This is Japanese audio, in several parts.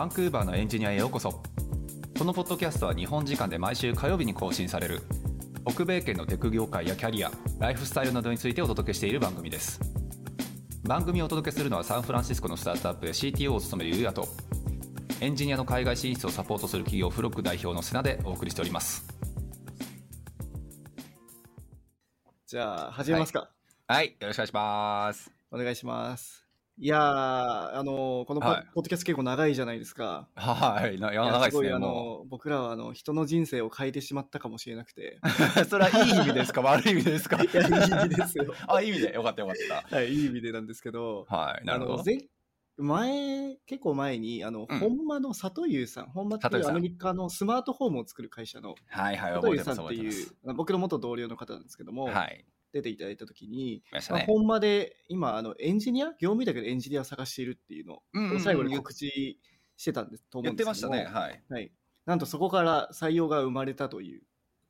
バンクーバーのエンジニアへようこそ。このポッドキャストは日本時間で毎週火曜日に更新される。北米圏のテク業界やキャリアライフスタイルなどについてお届けしている番組です。番組をお届けするのはサンフランシスコのスタートアップで CTO を務めるゆうやとエンジニアの海外進出をサポートする企業フロック代表の瀬名でお送りしております。じゃあ、始めますか。はい。よろしくお願いします。お願いします。いやー、あのこのポ,、はい。ポッドキャスト結構長いじゃないですか。はい。ないやいや長いですごいあねもの僕らはあの人の人生を変えてしまったかもしれなくて。う それはいい意味ですか？悪い意味ですか？いや、いい意味ですよ。あいい意味で。よかったよかっはい、いい意味でなんですけど、たはいなるほど。前前、結構前に、あの、うん。本間の里優さん、本間って里優さん。いうアメリカのスマートフォームを作る会社のはいはい里優覚えてますさんってい覚えてます。う、僕の元同僚の方なんですけども、はい出ていただいたときに、いまあ本間で今あのエンジニア業務委託でエンジニアを探しているっていうのを最後に告知してたんです。と思言ってうんですけども。ましたねはい。はい、なんとそこから採用が生まれたという。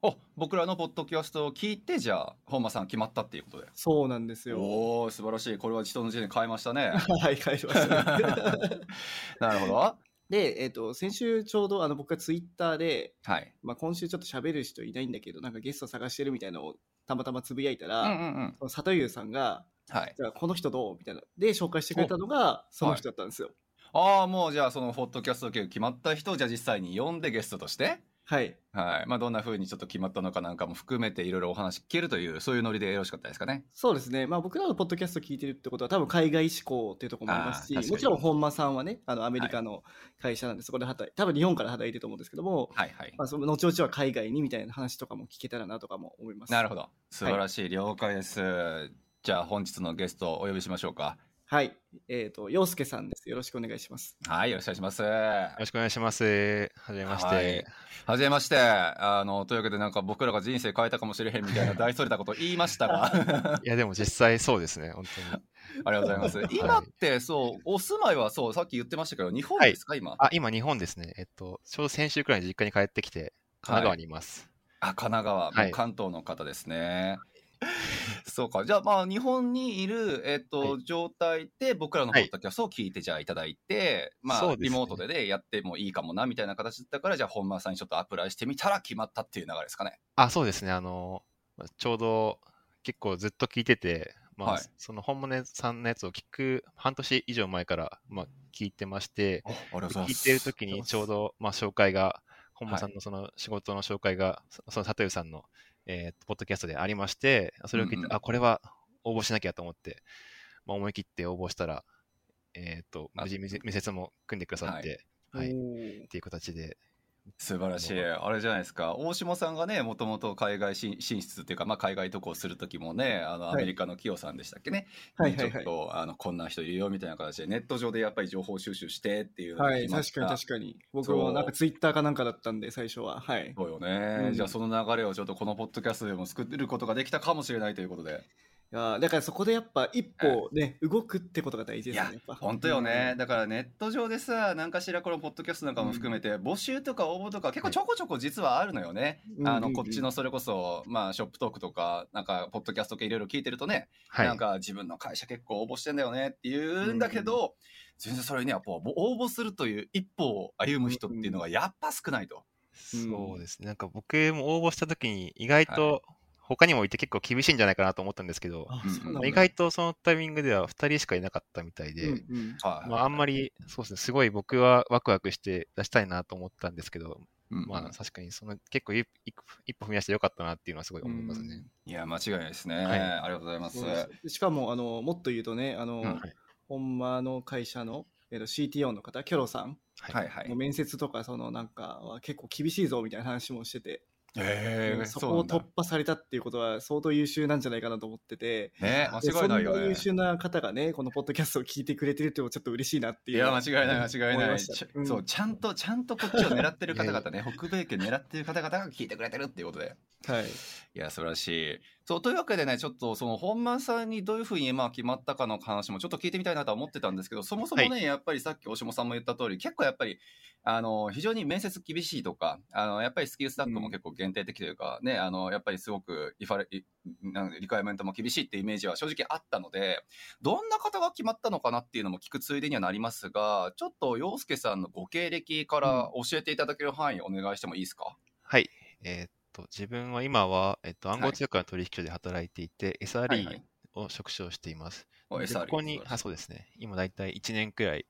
お僕らのポッドキャストを聞いてじゃあ本間さん決まったっていうことで。そうなんですよ。おお素晴らしい。これは人の時点で変えましたね。はい、帰りました、ね。なるほど。はで、えっと先週ちょうどあの僕がツイッターで、い。まあ、今週ちょっと喋る人いないんだけどなんかゲスト探してるみたいなのをたまたまつぶやいたら、うんうんうん。里優さんがはい。じゃあこの人どう？みたいなで紹介してくれたのがその人だったんですよ。ああもうじゃあそのポッドキャスト系決まった人をじゃあ実際に呼んでゲストとしてはい、はい。まあどんな風にちょっと決まったのかなんかも含めていろいろお話聞けるというそういうノリでよろしかったですかね。そうですね、まあ、僕らのポッドキャスト聞いてるってことは、多分海外志向っていうところもありますし、もちろん本間さんはね、あのアメリカの会社なんで、そこで働い多分日本から働いてると思うんですけども、はいはい。まあ、その後々は海外にみたいな話とかも聞けたらなとかも思います。なるほど。素晴らしい、了解です。じゃあ本日のゲストをお呼びしましょうかはい、えっ、と、陽介さんです。よろしくお願いします。はいよろしくお願いしますよろしくお願いします。はじめまして。はいはじめましてあのというわけでなんか僕らが人生変えたかもしれへんみたいな大それたこと言いましたが い、や、でも実際そうですね、本当に。ありがとうございます今ってそうお住まいはそうさっき言ってましたけど日本ですか、今あ、今日本ですね。えっと、ちょうど先週くらいに実家に帰ってきて、神奈川にいます。あ神奈川、はいもう関東の方ですね そうか。じゃあまあ日本にいる、えっとは状態で僕らのポッドキャストを聞いてじゃあいただいて、まあ、そうですね。リモートでねやってもいいかもなみたいな形だったからじゃあ本間さんにちょっとアプライしてみたら決まったっていう流れですかね。あ、そうですね。あの、ちょうど結構ずっと聞いてて、まあ、はい。その本物さんのやつを聞く半年以上前から、まあ、聞いてまして、聞いてる時にちょうど、まあ、紹介が、本間さんのその仕事の紹介が、そその里湯さんの、えーポッドキャストでありまして、それを聞いて、うんうん。あ、これは応募しなきゃと思って、まあ、思い切って応募したら、えっ、と、あ無事面接も組んでくださって、はい、っおー。ていう形で、素晴らしい。あれじゃないですか。大下さんがねもともと海外進進出っていうか、まあ、海外渡航する時もねあのはい。アメリカの企業さんでしたっけね、はいはいはい。ちょっとあのこんな人いるよみたいな形でネット上でやっぱり情報収集してっていうはい、確かにた確かに。僕もなんかツイッターかなんかだったんで、最初は。はい。そうよね、うんじゃあその流れをちょっとこのポッドキャストでも作ることができたかもしれないということで。いやーだからそこでやっぱ一歩ね、動くってことが大事いやですね。やっぱ。本当よね、だからネット上でさ何かしらこのポッドキャストなんかも含めて募集とか応募とか結構ちょこちょこ実はあるのよね、うんあうんうん。のこっちのそれこそまあショップトークとかなんかポッドキャスト系いろいろ聞いてるとね、はい。なんか自分の会社結構応募してんだよねって言うんだけど、全然それにはこう応募するという一歩を歩む人っていうのがやっぱ少ないと。そうですね。なんか僕も応募した時に意外はと他にもいて結構厳しいんじゃないかなと思ったんですけど、あうんまあそうなんだ。意外とそのタイミングでは2人しかいなかったみたいで、うんうん。はいまあ、あんまり、そうですね、すごい僕はワクワクして出したいなと思ったんですけど、うんまあ確かにその結構一一一歩踏み出してよかったなっていうのはすごい思いますね。いや間違いないですね、はい。ありがとうございます。しかもあのもっと言うとねあの、うんはい。本間の会社の、えー、と CTO の方キョロさんはい。はいの。面接とかそのなんかは結構厳しいぞみたいな話もしてて、へえそこを突破されたっていうことは相当優秀なんじゃないかなと思ってて。ねで間違いないよね。そんな優。秀な方がねこのポッドキャストを聞いてくれてるってちょっと嬉しいなっていういや間違いない間違い思ないうん。そうちゃんとちゃんとこっちを狙ってる方々ね 北米圏狙ってる方々が聞いてくれてるっていうことで。はい。いや素晴らしいそうというわけでね、ちょっとその本間さんにどういうふうにまあ決まったかの話もちょっと聞いてみたいなとは思ってたんですけど、そもそもね、やっぱりさっき大下さんも言った通り、結構やっぱり、あの、非常に面接厳しいとか、あの、やっぱりスキルスタックも結構限定的というか、ね、あの、やっぱりすごくリファレ、リなんリクエイメントも厳しいってイメージは正直あったので、どんな方が決まったのかなっていうのも聞くついでにはなりますが、ちょっと洋介さんのご経歴から教えていただける範囲お願いしてもいいですか、はい。えーっと、自分は今は、えっと、暗はい号通貨の取引所で働いていて、はい SRE はいを職種をしています。おで SRE ここにあ、そうですね。今だいたい1年くらい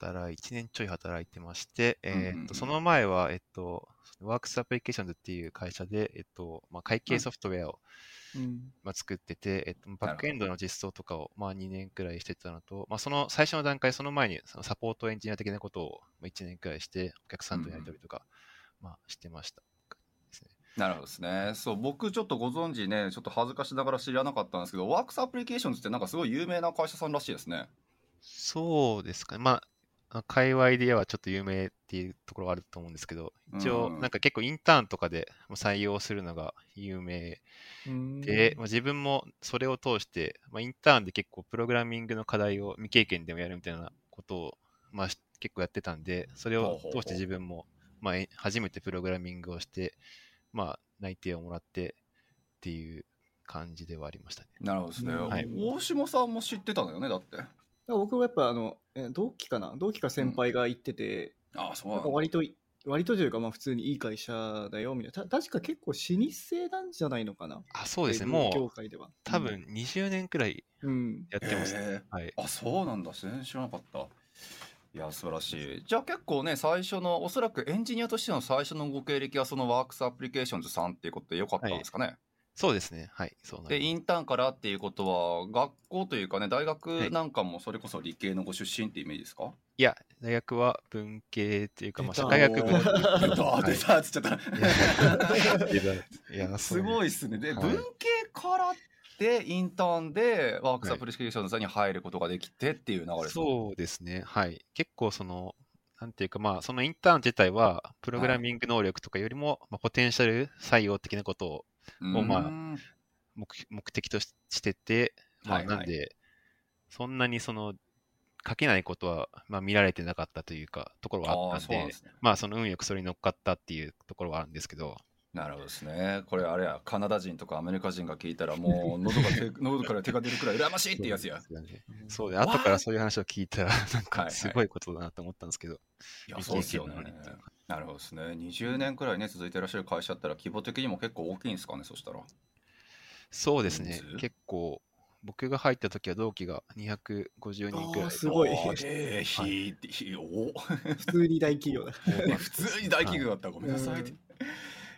働い、1年ちょい働いてまして、うんうんうんえーっと、その前は、えっと、ワークスアプリケーションズっていう会社で、えっと、まあ、会計ソフトウェアを、うん。まあ、作ってて、えっと、バックエンドの実装とかを、まあ、2年くらいしてたのと、まあ、その最初の段階、その前にそのサポートエンジニア的なことをまあ1年くらいして、お客さんとやり取りとか、まあ、してました。なるほどですね。そう、僕ちょっとご存知ね、ちょっと恥ずかしながら知らなかったんですけど、ワークスアプリケーションズってなんかすごい有名な会社さんらしいですね。そうですかね。まあ、界隈ではちょっと有名っていうところはあると思うんですけど、一応、うんなんか結構インターンとかで採用するのが有名うんで、まあ、自分もそれを通して、まあ、インターンで結構プログラミングの課題を未経験でもやるみたいなことを、まあ、し結構やってたんで、それを通して自分も、まあ、え初めてプログラミングをして、まあ、内定をもらってっていう感じではありましたね。なるほどですね。はい大下さんも知ってたのよね、だって。僕はやっぱあの、え同期かな？同期か先輩が言ってて、ああ、そうなん割と、割とというかまあ普通にいい会社だよみたいな。た確か結構老舗なんじゃないのかな？あ、そうですね。もう界では。多分20年くらいうん。やってますね。へはい。あ、そうなんだ。全然知らなかった。いや、素晴らしい。じゃあ結構ね、最初の、おそらくエンジニアとしての最初のご経歴はそのワークスアプリケーションズさんっていうことでよかったんですかね？そうですね。はい。そうで。インターンからっていうことは、学校というかね、大は学いなんかもそれこそ理系のご出身ってイメージですか？いや、大学は文系っていうか、まあ、社会学部。出た、はい出たっつっちゃった。いや、すごいっすね。で、はい文系からってインターンでワークスアプリケーションズに入ることができてっていう流れですか？そうですね。はい。結構その、なんていうか、まあ、そのインターン自体は、プログラミング能力とかよりも、まあ、ポテンシャル採用的なことをうんまあ目目的とししてて、まあ、はいはいなんで、そんなにその、書けないことは、まあ、見られてなかったというか、ところはあああ、ったんで、そうなんですね。まあ、その運よくそれに乗っかったっていうところはあるんですけど、なるほどですね。これあれや、カナダ人とかアメリカ人が聞いたらもう喉が手 喉から手が出るくらい羨ましいってやつや。そうでね。そうで、後からそういう話を聞いたら、なんはいはい。かすごいことだなと思ったんですけど、いや、未そうですよね。なるほどですね。20年くらいね、続いてらっしゃる会社だったら規模的にも結構大きいんですかね、そしたら。そうですね。結構、僕が入った時は同期が250人くらい。すごい。おーえーひひお普通に大企業だ。普通に大企業だった。らごめんなさい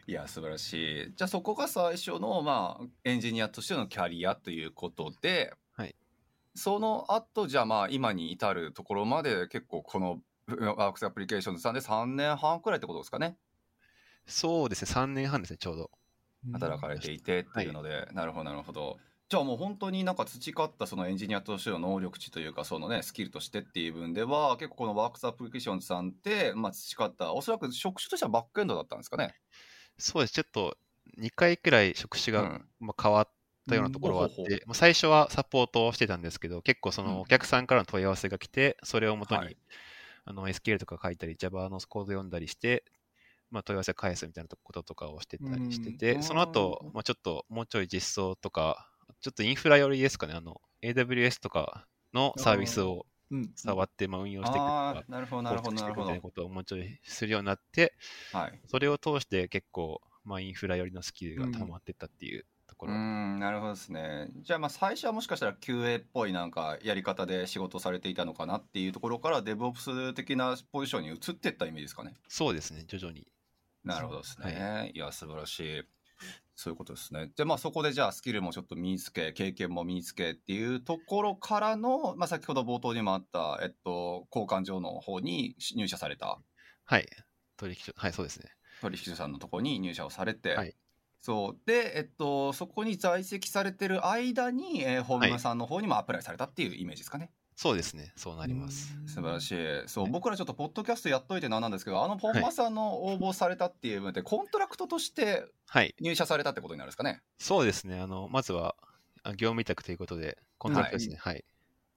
いや素晴らしい。じゃあそこが最初のまあエンジニアとしてのキャリアということで、はいその後じゃあまあ今に至るところまで結構このワークスアプリケーションズさんで3年半くらいってことですかね。そうですね、3年半ですね、ちょうど。働かれていてっていうので、なるほどなるほど。じゃあもう本当になんか培ったそのエンジニアとしての能力値というかそのねスキルとしてっていう分では結構このワークスアプリケーションズさんってまあ培ったおそらく職種としてはバックエンドだったんですかね。そうです、ちょっと2回くらい職種が、うん。まあ、変わったようなところはあって、ほうほうほまあ、最初はサポートをしてたんですけど、結構そうん。のお客さんからの問い合わせが来て、それをもとに、はい。あの SQL とか書いたり、Java のコード読んだりして、まあ、問い合わせ返すみたいなこととかをしてたりしてて、うん。その後、まあ、ちょっともうちょい実装とか、ちょっとインフラ寄りですかね、あの AWS とかのサービスをうん。触って、まあ、運用していくとかなるほどなるほどなるほどな。ことをもうちょいするようになって、はい。それを通して結構、まあ、インフラ寄りのスキルが溜まってったっていうとこうろ。んなるほどですね。じゃあまあ最初はもしかしたら QA っぽいなんかやり方で仕事されていたのかなっていうところから DevOps 的なポジションに移っていったイメージですかね。そうですね、徐々に。なるほどですね。い、や、素晴らしい。そういうことですね。で、まあそこでじゃあスキルもちょっと身につけ、経験も身につけっていうところからの、まあ先ほど冒頭にもあった、えっと、交換所の方に入社されたはい。取引所、はい、そうですね。取引所さんのところに入社をされて、はいそう。で、えっと、そこに在籍されてる間に、えー、本間さんの方にも apply されたっていうイメージですかね。そうですね、そうなります。素晴らしい。そう、はい僕らちょっとポッドキャストやっといてなんなんですけど、あの本間さんの応募されたっていう部分で、 contract としてはい、入社されたってことになるんですかね？そうですね、あの、まずは、あ業務委託ということで、 contract ですね、はい。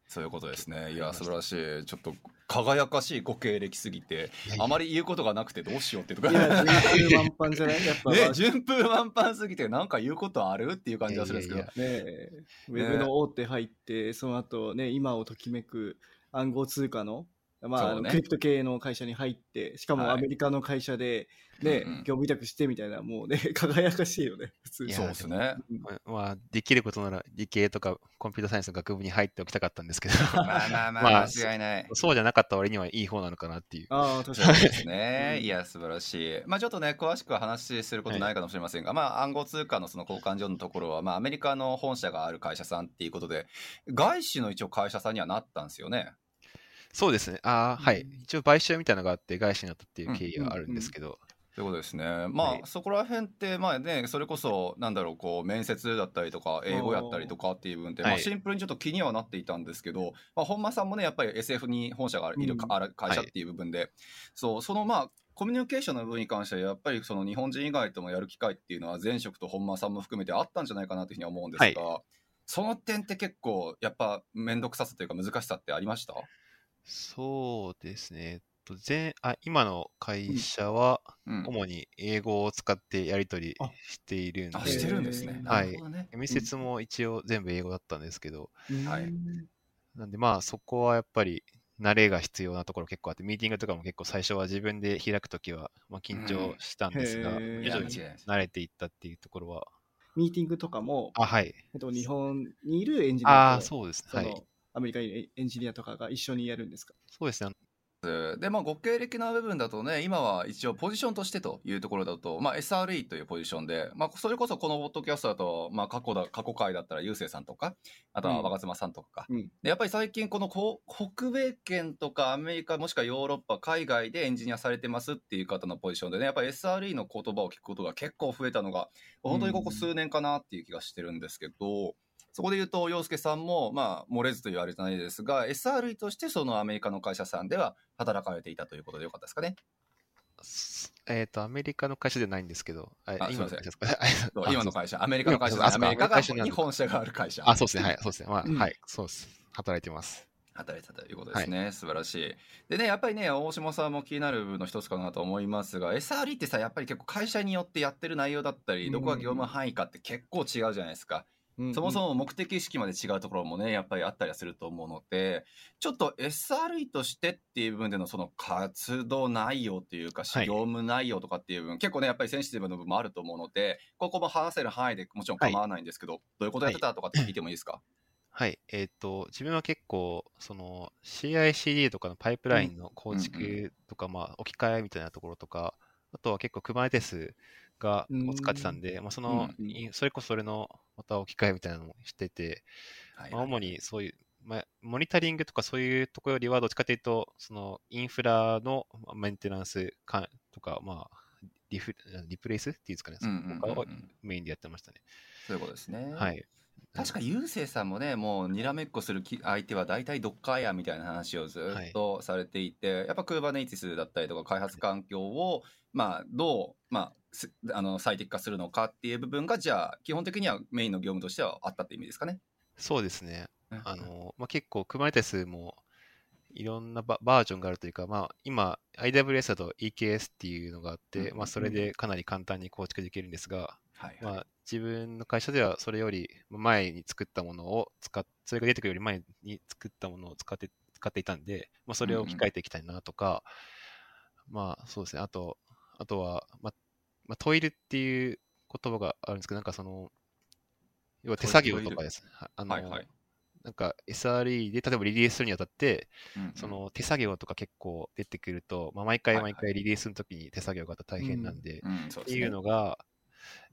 そういうことですね。いや、素晴らしい。ちょっと輝かしいご経歴すぎて、あまり言うことがなくてどうしようっていうとこいや、順風満帆じゃない？やっぱ、ね、ね順風満帆すぎて、なんか言うことあるっていう感じがするんですけど。いやいやえ。ウェブの大手入って、その後ね、今をときめく暗号通貨の、まあ、ねあのクリプト系の会社に入って、しかもはいアメリカの会社で、ね、うんうん業務委託してみたいな、もうね、輝かしいよね、普通そうですね。まあまあ、できることなら理系とかコンピュータサイエンスの学部に入っておきたかったんですけど、まあまあまあ、まあ間違いない。そうじゃなかった割にはいい方なのかなっていう。ああ、確かに。そうですね。うんいや、素晴らしい。まあちょっとね、詳しくは話することないかもしれませんが、まあ暗号通貨のその交換所のところは、まあアメリカの本社がある会社さんっていうことで、外資の一応会社さんにはなったんですよね。そうですね。ああ、はい。うん。一応買収みたいなのがあって、外資になったっていう経緯はあるんですけど、ということですね。まあ、はい。そこら辺って、まあね、それこそ、なんだろう、こう、面接だったりとか、英語やったりとかっていう部分で、まあ、はい。シンプルにちょっと気にはなっていたんですけど、まあ、本間さんもね、やっぱり SF に本社がいる会社っていう部分で、そう、そのまあ、コミュニケーションの部分に関しては、やっぱりその日本人以外ともやる機会っていうのは、前職と本間さんも含めてあったんじゃないかなというふうに思うんですが、その点って結構、やっぱ面倒くささというか難しさってありました？そうですね。えっと前あ今の会社は、うん。主に英語を使ってやり取りあしているんで、あ、してるんですね。えーなるほどね。面接も一応全部英語だったんですけど、はいうんなんでまあそこはやっぱり慣れが必要なところ結構あって、ミーティングとかも結構最初は自分で開くときは、まあ、緊張したんですが、うんへー徐々にいや間違いないです慣れていったっていうところは、ミーティングとかも、あ、はい。えっと、日本にいるエンジニアああ、とそうです。そのはい。アメリカにエンジニアとかが一緒にやるんですか？そうですね。で、まあ、ご経歴の部分だとね、今は一応ポジションとしてというところだと、まあ、SRE というポジションで、まあ、それこそこのポッドキャストだと、まあ、過去だ、過去回だったら、ゆうせいさんとか、あとはうん。若妻さんとか。か、うん。で、やっぱり最近このこ北米圏とかアメリカもしくはヨーロッパ、海外でエンジニアされてますっていう方のポジションでね、やっぱり SRE の言葉を聞くことが結構増えたのが、本当にここ数年かなっていう気がしてるんですけど、そこで言うと、洋介さんも、まあ、漏れずと言われてないですが、SRE としてそのアメリカの会社さんでは働かれていたということでよかったですかね。すえっ、と、アメリカの会社ではないんですけど、あ今の会社ですか？今の会社、アメリカの会社あです。アメリカが会社になるに本社がある会社。あ、そうですね。はい。そうですね。まあ、うんはい。そうです。働いてます。働いてたということですね、素晴らしい。でね、やっぱりね、大島さんも気になる部分の一つかなと思いますが、SRE ってさ、やっぱり結構会社によってやってる内容だったり、どこが業務範囲かって結構違うじゃないですか。そもそも。も目的意識まで違うところもね、やっぱりあったりはすると思うので、ちょっと SRE としてっていう部分でのその活動内容っていうか、はい業務内容とかっていう部分、結構ね、やっぱりセンシティブな部分もあると思うので、ここも話せる範囲でもちろん構わないんですけど、どういうことやってたとかって聞いてもいいですか、はい。えっ、と、自分は結構、その CICD とかのパイプラインの構うん築とか、まあ、置き換えみたいなところとか、あとは結構 Kubernetes がうんを使ってたんで、まあ、その、それこそそれのまた置き換えみたいなのもしてて、はいまあ、主にそういう、まあ、モニタリングとかそういうところよりは、どっちかというと、そのインフラのまあメンテナンスかとか、まあ、リフリプレイスっていうんですかね、そこをメインでやってましたね。そういうことですね。はい。確か、ゆうせいさんもね、もうにらめっこするき相手は大体ドッカーやみたいな話をずっとされていて、やっぱ Kubernetes だったりとか開発環境を、まあ、どう、まあ、すあの最適化するのかっていう部分が、じゃあ、基本的にはメインの業務としてはあったって意味ですかね。そうですね。うんあの、まあ、結構 Kubernetes もいろんなババージョンがあるというか、まあ、今 AWS だと EKS っていうのがあって、うんまあ、それでかなり簡単に構築できるんですが、はい、まあ、自分の会社ではそれより前に作ったものを使っ、それが出てくるより前に作ったものを使って、使っていたんで、まあ、それを置き換えていきたいなとか、まあ、そうですね。あと、あとは、まあ、まあ、トイルっていう言葉があるんですけど、なんかその、要は手作業とかです。はあの、はいはい。なんか SRE で例えばリリースするにあたって、うんうん。その手作業とか結構出てくると、まあ、毎回毎回リリースの時に手作業が大変なんで、っていうのが、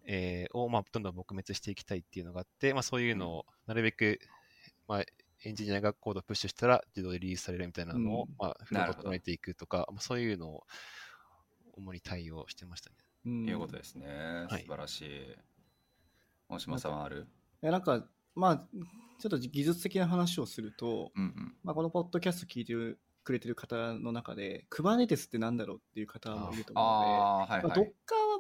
えーを、まあ、どんどん撲滅していきたいっていうのがあって、まあ、そういうのをなるべく、まあ、エンジニアがコードをプッシュしたら自動でリリースされるみたいなのを、うん。まあ、フロー整えていくとか、まあ、そういうのを主に対応してましたね。うんいうことですね。はい素晴らしい。大島さんはある？いやなんかまあ、ちょっと技術的な話をすると、うんうん。まあ、このポッドキャスト聞いてるくれてる方の中で、Kubernetes ってなんだろうっていう方もいると思うので、ああ、はいまあ、は Docker い。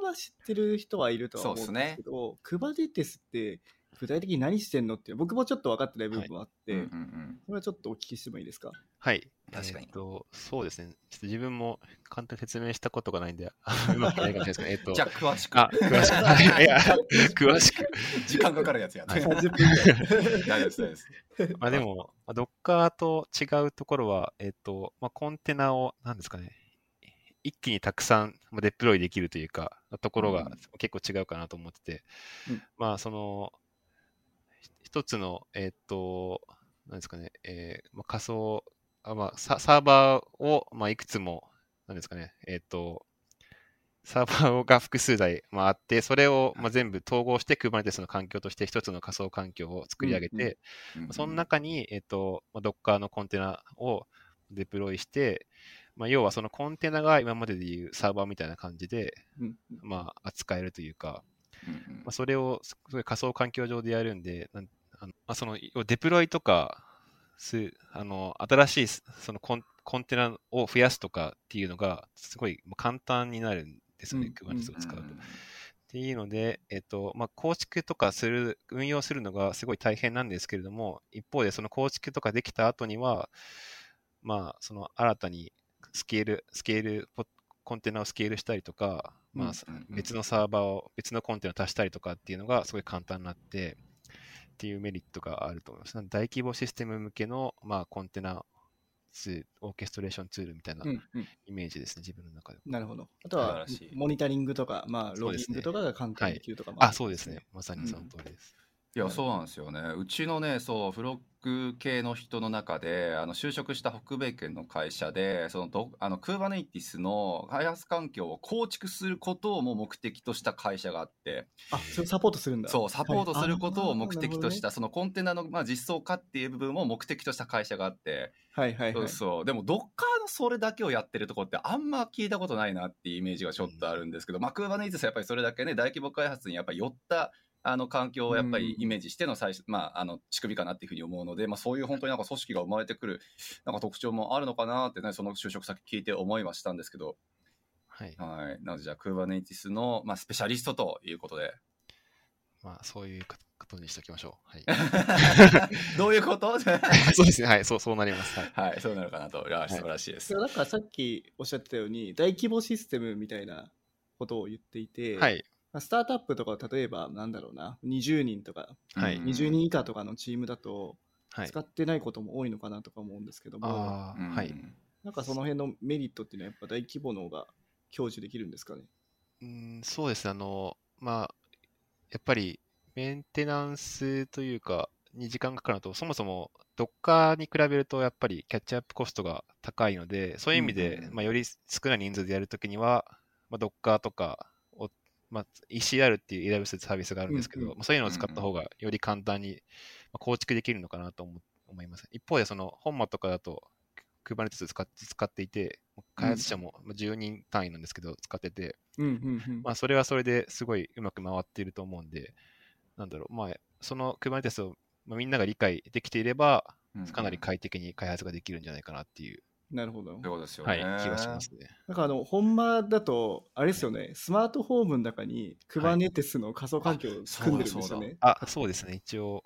は知ってる人はいるとは思うんですけど、Kubernetes って具体的に何してんのっていう僕もちょっと分かってない部分もあって、うんうんうんそれはちょっとお聞きしてもいいですか？はい。確かにえーと、そうですね。ちょっと自分も簡単に説明したことがないんで、あうまくないかもしれないですけど、えっと、じゃあ、詳しく。あ、詳しく。は いいや、詳しく。時間かかるやつや。はい30分ぐらい。大丈夫です、大丈夫です。まあでも、まあ、Docker と違うところは、えっと、まあ、コンテナを、なんですかね、一気にたくさんまあデプロイできるというか、ところがうん結構違うかなと思ってて、うんまあ、その、ひ一つの、えっと、なんですかね、えーまあ、仮想、あまあ、ササーバーを、まあ、いくつも、なんですかね、えっと、サーバーが複数台、まあ、あって、それを、まあ、全部統合して Kubernetes の環境として一つの仮想環境を作り上げて、うんその中に、えっと、まあ Docker のコンテナをデプロイして、まあ、要はそのコンテナが今まででいうサーバーみたいな感じで、うんまあ、扱えるというか、うんうん。まあ、それをすごい仮想環境上でやるんで、あのまあ、そのデプロイとかすあの新しいそのコンコンテナを増やすとかっていうのがすごい簡単になるんですよね、うん。Kubernetes を使うと。うんっていうので、えっとまあ、構築とかする、運用するのがすごい大変なんですけれども、一方でその構築とかできた後には、まあ、その新たにスケール、スケール、ポコンテナをスケールしたりとか、まあ、別のサーバーを、別のコンテナを足したりとかっていうのがすごい簡単になって、っていうメリットがあると思います。大規模システム向けの、まあ、コンテナツオーケストレーションツールみたいなうんうんイメージですね、自分の中で。なるほど。あとはモニタリングとか、まあ、ロギそうですねングとかが簡単にできるとかもるあ、そうですね。。まさにその通りです。いやそうなんですよね。うちのねそうフロッグ系の人の中であの就職した北米圏の会社でそのどあの Kubernetes の開発環境を構築することをも目的とした会社があって。あ、それサポートするんだ。そうサポートすることをはい。目的とした、そのコンテナの、まあ、実装化っていう部分を目的とした会社があって、はいはいはい。そうでも Docker のそれだけをやってるところってあんま聞いたことないなっていうイメージがちょっとあるんですけど、まあ Kubernetes はやっぱりそれだけね大規模開発にやっぱり寄ったあの環境をやっぱりイメージしての最初、まあ、あの仕組みかなっていうふうに思うので、まあ、そういう本当になんか組織が生まれてくるなんか特徴もあるのかなってねその就職先聞いて思いはしたんですけど、はい。はい、なのでじゃあ Kubernetes の、まあ、スペシャリストということでまあ、そういうことにしておきましょう。はい。どういうこと？そうですね。はい。そう、そうなります。はい。はいそうなるかなといや素晴らしいです、それだからさっきおっしゃってたように、大規模システムみたいなことを言っていて、はい。まあスタートアップとか例えば、なんだろうな、20人とか、はいうん20人以下とかのチームだと、はい。使ってないことも多いのかなとか思うんですけども、はい。なんかその辺のメリットっていうのはやっぱ大規模の方が享受できるんですかね？うん、そうですね。あの、まあ、やっぱりメンテナンスというか、に時間がかかるのと、そもそも Docker に比べると、やっぱりキャッチアップコストが高いので、そういう意味で、うんうんまあ、より少ない人数でやるときには、まあ、Docker とかを、まあ、ECR っていう AWS サービスがあるんですけど、うんうん。まあそういうのを使った方がより簡単にまあ構築できるのかなと思思います。一方で、その本間とかだと、Kubernetes 使っ使っていて、開発者もまあ10人単位なんですけど、使ってて、うんうんうん。まあ、それはそれですごいうまく回っていると思うんで、なんだろう、まあ、その Kubernetes を、まあ、みんなが理解できていれば、かなり快適に開発ができるんじゃないかなっていう、なるほど。というですよはね、い、気がしますね。なんかあの、本間だと、あれですよね、スマートフォームの中に Kubernetes の仮想環境を組んでるんですよね。あ、そうですね、一応、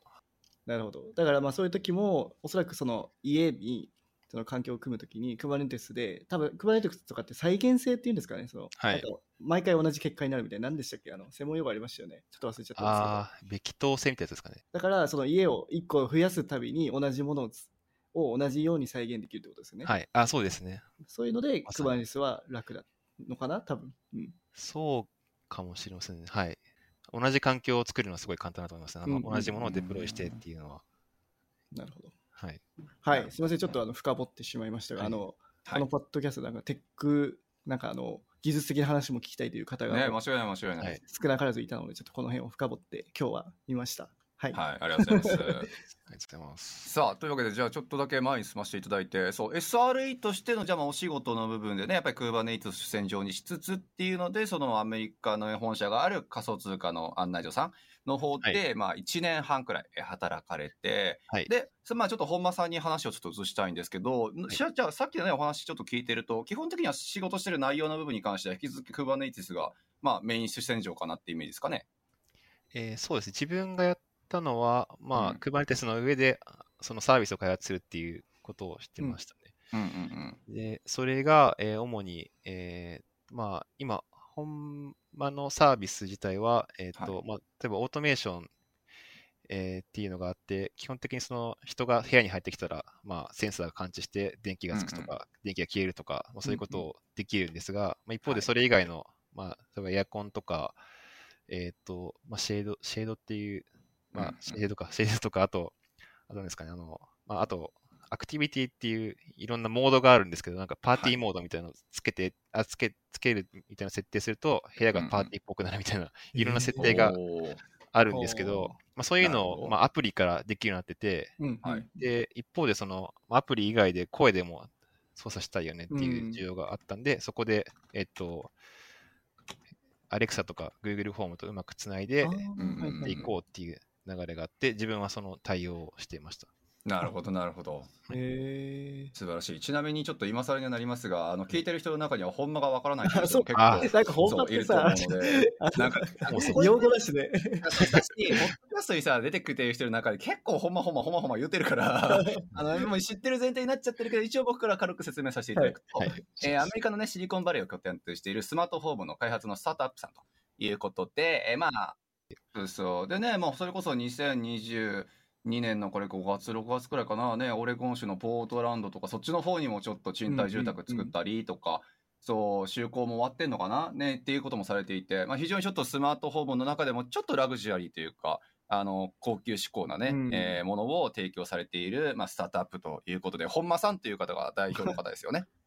なるほど。だからまあそういう時も、おそらくその家にその環境を組むときに Kubernetes で、多分 Kubernetes とかって再現性っていうんですかね、その、はいなんか毎回同じ結果になるみたいな、何でしたっけ？あの、専門用語ありましたよね。ちょっと忘れちゃったんですけど。ああ、べき当性みたいなやつですかね。だから、その家を1個増やすたびに同じものをつを同じように再現できるってことですよね。はい、あ、そうですね。そういうので、まさに Kubernetes は楽だのかな多分。うん。そうかもしれませんね。はい。同じ環境を作るのはすごい簡単だと思いますね。うんうん同じものをデプロイしてっていうのは。なるほど。はい。はい。すみません。ちょっとあの深掘ってしまいましたが、はいあの、はいこのポッドキャストなんかテック、なんかあの、技術的な話も聞きたいという方が、ね間違いない間違いない少なからずいたので、ちょっとこの辺を深掘って今日は見ました。はい。はい、ありがとうございます。ありがとうございます。さあというわけでじゃあちょっとだけ前に進ませていただいてそう SRE としてのじゃあまあお仕事の部分でねやっぱり Kubernetes を主戦場にしつつっていうのでそのアメリカの本社がある仮想通貨の案内所さんの方で、まあ1年半くらい働かれて、はい。で、そまあちょっと本間さんに話をちょっと移したいんですけど、じゃあさっきのね、お話ちょっと聞いてると、基本的には仕事してる内容の部分に関しては、引き続き Kubernetes が、まあメイン主戦場かなっていうイメージですかね。えーそうですね。自分がやったのは、まあ、うん。Kubernetes の上で、そのサービスを開発するっていうことをしてましたね。うんうんうん。で、それが、えー主に、えーまあ、今、本間のサービス自体は、えっ、と、はまあ、例えばオートメーション、えーっていうのがあって、基本的にその人が部屋に入ってきたら、まあ、センサーが感知して電気がつくとか、電気が消えるとか、まあ、そういうことをできるんですが、まあ、一方はい。でそれ以外の、まあ、例えばエアコンとか、えっ、と、まあ、シェード、シェードっていう、まあうんうん、シェードか、シェードとか、あと、あとですかね、あの、まあ、あと、アクティビティっていういろんなモードがあるんですけど、なんかパーティはい。ーモードみたいなのをつけて、あつけ、つけるみたいな設定すると、部屋がパーティーっぽくなるみたいな、いろんな設定があるんですけおどー、まあ、そういうのを、まあ、アプリからできるようになってて、うんはい。で、一方でその、まあアプリ以外で声でも操作したいよねっていううん需要があったんで、そこで、えっと、アレクサとか Google フォームとうまくつないであー。うんはいはい。やっていこうっていう流れがあって、自分はその対応をしていました。なるほど、なるほど。へ素晴らしい。ちなみにちょっと今更にはなりますが、あの聞いてる人の中には本間がわからない人もそう結あ構ーなんか本間ってさ、そういると思うので、なんか、用語だしね。私たち、ポッドキャストにさ、出てくれてる人の中で結構ほんまほんまほんまほんま言ってるから、あの、もう知ってる前提になっちゃってるけど、一応僕から軽く説明させていただくと、はいはいえーアメリカのね、シリコンバレーを拠点としているスマートフォームの開発のスタートアップさんということで、えーまあ、そうそう。でね、もうそれこそ2022年のこれ5月、6月くらいかな、ね、オレゴン州のポートランドとか、そっちの方にもちょっと賃貸住宅作ったりとか、そう、就航も終わってんのかなね、っていうこともされていて、まあ、非常にちょっとスマートフォームの中でもちょっとラグジュアリーというか、あの、高級志向なね、うんえーものを提供されている、まあ、スタートアップということで、本間さんという方が代表の方ですよね。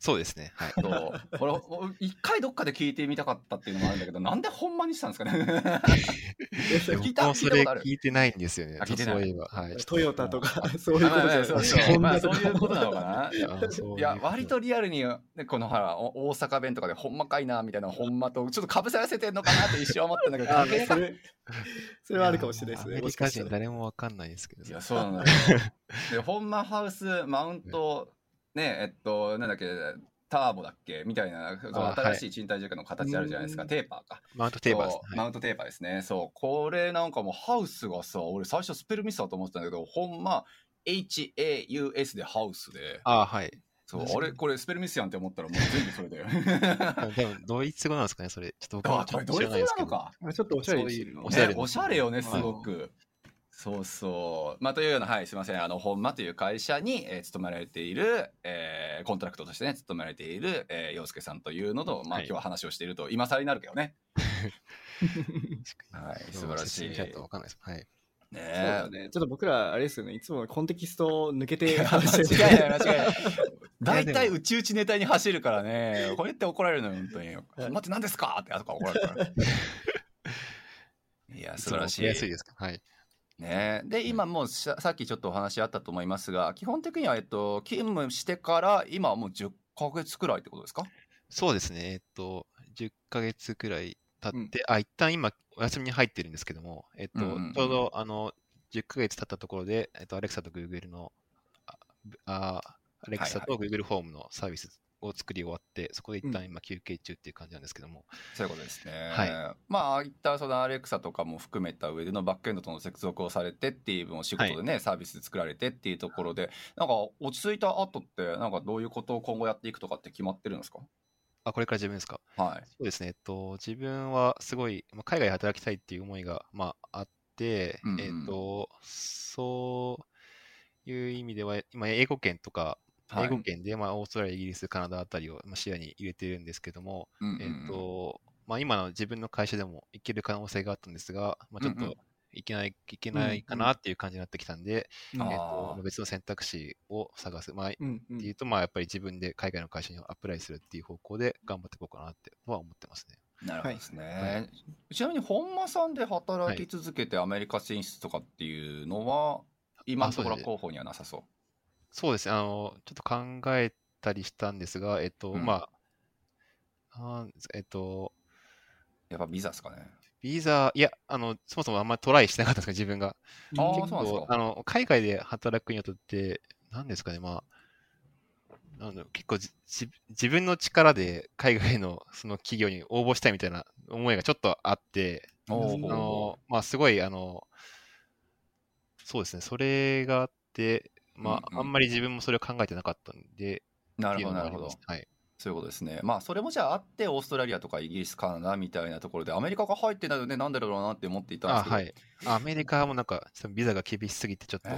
そうですね。はい。そう。これ、一回どっかで聞いてみたかったっていうのもあるんだけど、なんで本間にしたんですかね？聞いた僕もそれ聞いてないんですよねあ。聞いてないそういえば。はい。トヨタとか、そういうことじゃないそうそうまあそういうことなのかな。いや、割とリアルに、ね、このほら、お大阪弁とかで、ほんまかいな、みたいな、ほんまと、ちょっとかぶせらせてんのかなって一瞬思ったんだけど、それ、それはあるかもしれないですね。アメリ。誰もわかんないですけど。いや、そうなのよ。で、ほんまハウス、マウント、ね、えっと、なんだっけ、ターボだっけ？みたいな、そのあ新しい賃貸住宅の形あるじゃないですか、はいテーパーか。マウントテーバーですね。はいマウントテーパーですね。そう。これなんかもうハウスがさ、俺最初スペルミスだと思ってたんだけど、ほんま HAUS でハウスで、あはい。そう、あれ？これスペルミスやんって思ったらもう全部それだよ。でも、ドイツ語なんですかね、それ。ちょっと僕あも、ちょっとこれドイツ語知らないですけど。なのか。あちょっとおしゃれにしてるのそういうおしゃれね、おしゃれよね、すはいごく。そうそう。まあ、というような、はい、すみません。あの、本間という会社に、えー勤められている、えーコントラクトとしてね、勤められている、えー、洋介さんというのと、まあ、はい今日は話をしていると、今更になるけどね。はい、素晴らしい。説明しないとわかんないです。はい。ねそうだね。ちょっと僕ら、あれですよね、いつもコンテキストを抜けて間話してる違いない、間違いない。大体、うちうちネタに走るからね、これって怒られるのよ、本当に。待って、何ですか？って、あとから怒られるから。いや、素晴らしい。いつもわかりやすいですか？はい。ね。で、今もうささっきちょっとお話あったと思いますが、基本的には、えっと、勤務してから、今はもう10ヶ月くらいってことですか？そうですね。えっと、10ヶ月くらい経って、あ、一旦今、お休みに入ってるんですけども、えっと、うんうんうん。ちょうど、あの、10ヶ月経ったところで、えっと、アレクサと Google の、ああアレクサと Google フォームのサービスを作り終わって、そこで一旦今休憩中っていう感じなんですけども、そういうことですね。はまあ、いったそのアレクサとかも含めた上でのバックエンドとの接続をされてっていう分お仕事でね、サービスで作られてっていうところで、なんか落ち着いた後って、なんかどういうことを今後やっていくとかって決まってるんですか？あ、これから自分ですか？はい。そうですね。えっと、自分はすごい、まあ、海外で働きたいっていう思いが、まあ、あって、うんうんえっと、そういう意味では、今、英語圏とか、はい英語圏で、まあ、オーストラリア、イギリス、カナダあたりをまあ視野に入れてるんですけども、うんうんうんえっと、まあ、今の自分の会社でも行ける可能性があったんですが、まあ、ちょっうんうんと行けない、行けないかなっていう感じになってきたんで、うんあーえっと、まあ別の選択肢を探す。まあ、うんうんっていうと、まあ、やっぱり自分で海外の会社にアプライするっていう方向で頑張っていこうかなっては思ってますね。なるほどですね。はいちなみに本間さんで働き続けてアメリカ進出とかっていうのは、今のところ候補にはなさそう。そうですね、あの、ちょっと考えたりしたんですが、えっと、うんまあ、あーえっと、やっぱビザですかね。ビザ、いや、あの、そもそもあんまりトライしてなかったんですか、自分が。あー結そうなんですか構、あの、海外で働くにあたって、なんですかね、まあ、なんだろう結構じじ自分の力で海外のその企業に応募したいみたいな思いがちょっとあって、おあの、まあ、すごい、あの、そうですね、それがあって、まあ、うんうんあんまり自分もそれを考えてなかったんで、なるほどなるほど。はい。そういうことですねまあそれもじゃああってオーストラリアとかイギリスカナダみたいなところでアメリカが入ってないのでなんでだろうなって思っていたんであ、すけどはい。アメリカもなんか、ビザが厳しすぎて、ちょっと、っ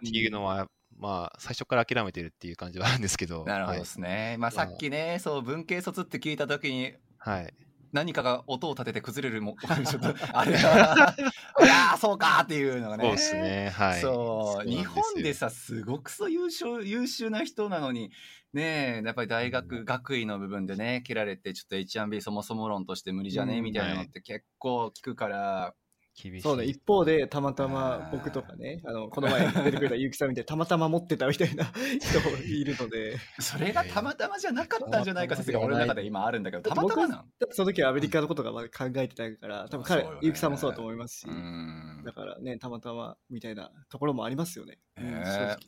ていうのは、まあ、最初から諦めてるっていう感じはあるんですけど、なるほどはいですね、まあさっきねそう文系卒って聞いた時にはい。何かが音を立てて崩れるも ちょっと あれが いやーそうかっていうのがね。そうですね。はい。そう。日本でさすごくそう優秀優秀な人なのにねえやっぱり大学、学位の部分でね切られてちょっと H1B そもそも論として無理じゃねえうん。みたいなのって結構聞くから、厳しい。そうね、一方でたまたま僕とかね、あのこの前出てくれた結城さんみたいにたまたま持ってたみたいな 人もいるので、それがたまたまじゃなかったんじゃないか説が俺の中で今あるんだけどたまたまなその時はアメリカのことがまだ考えてたから、多分彼、そうよね。結城さんもそうだと思いますし、うん。だからね、たまたまみたいなところもありますよね。うんね正直。うん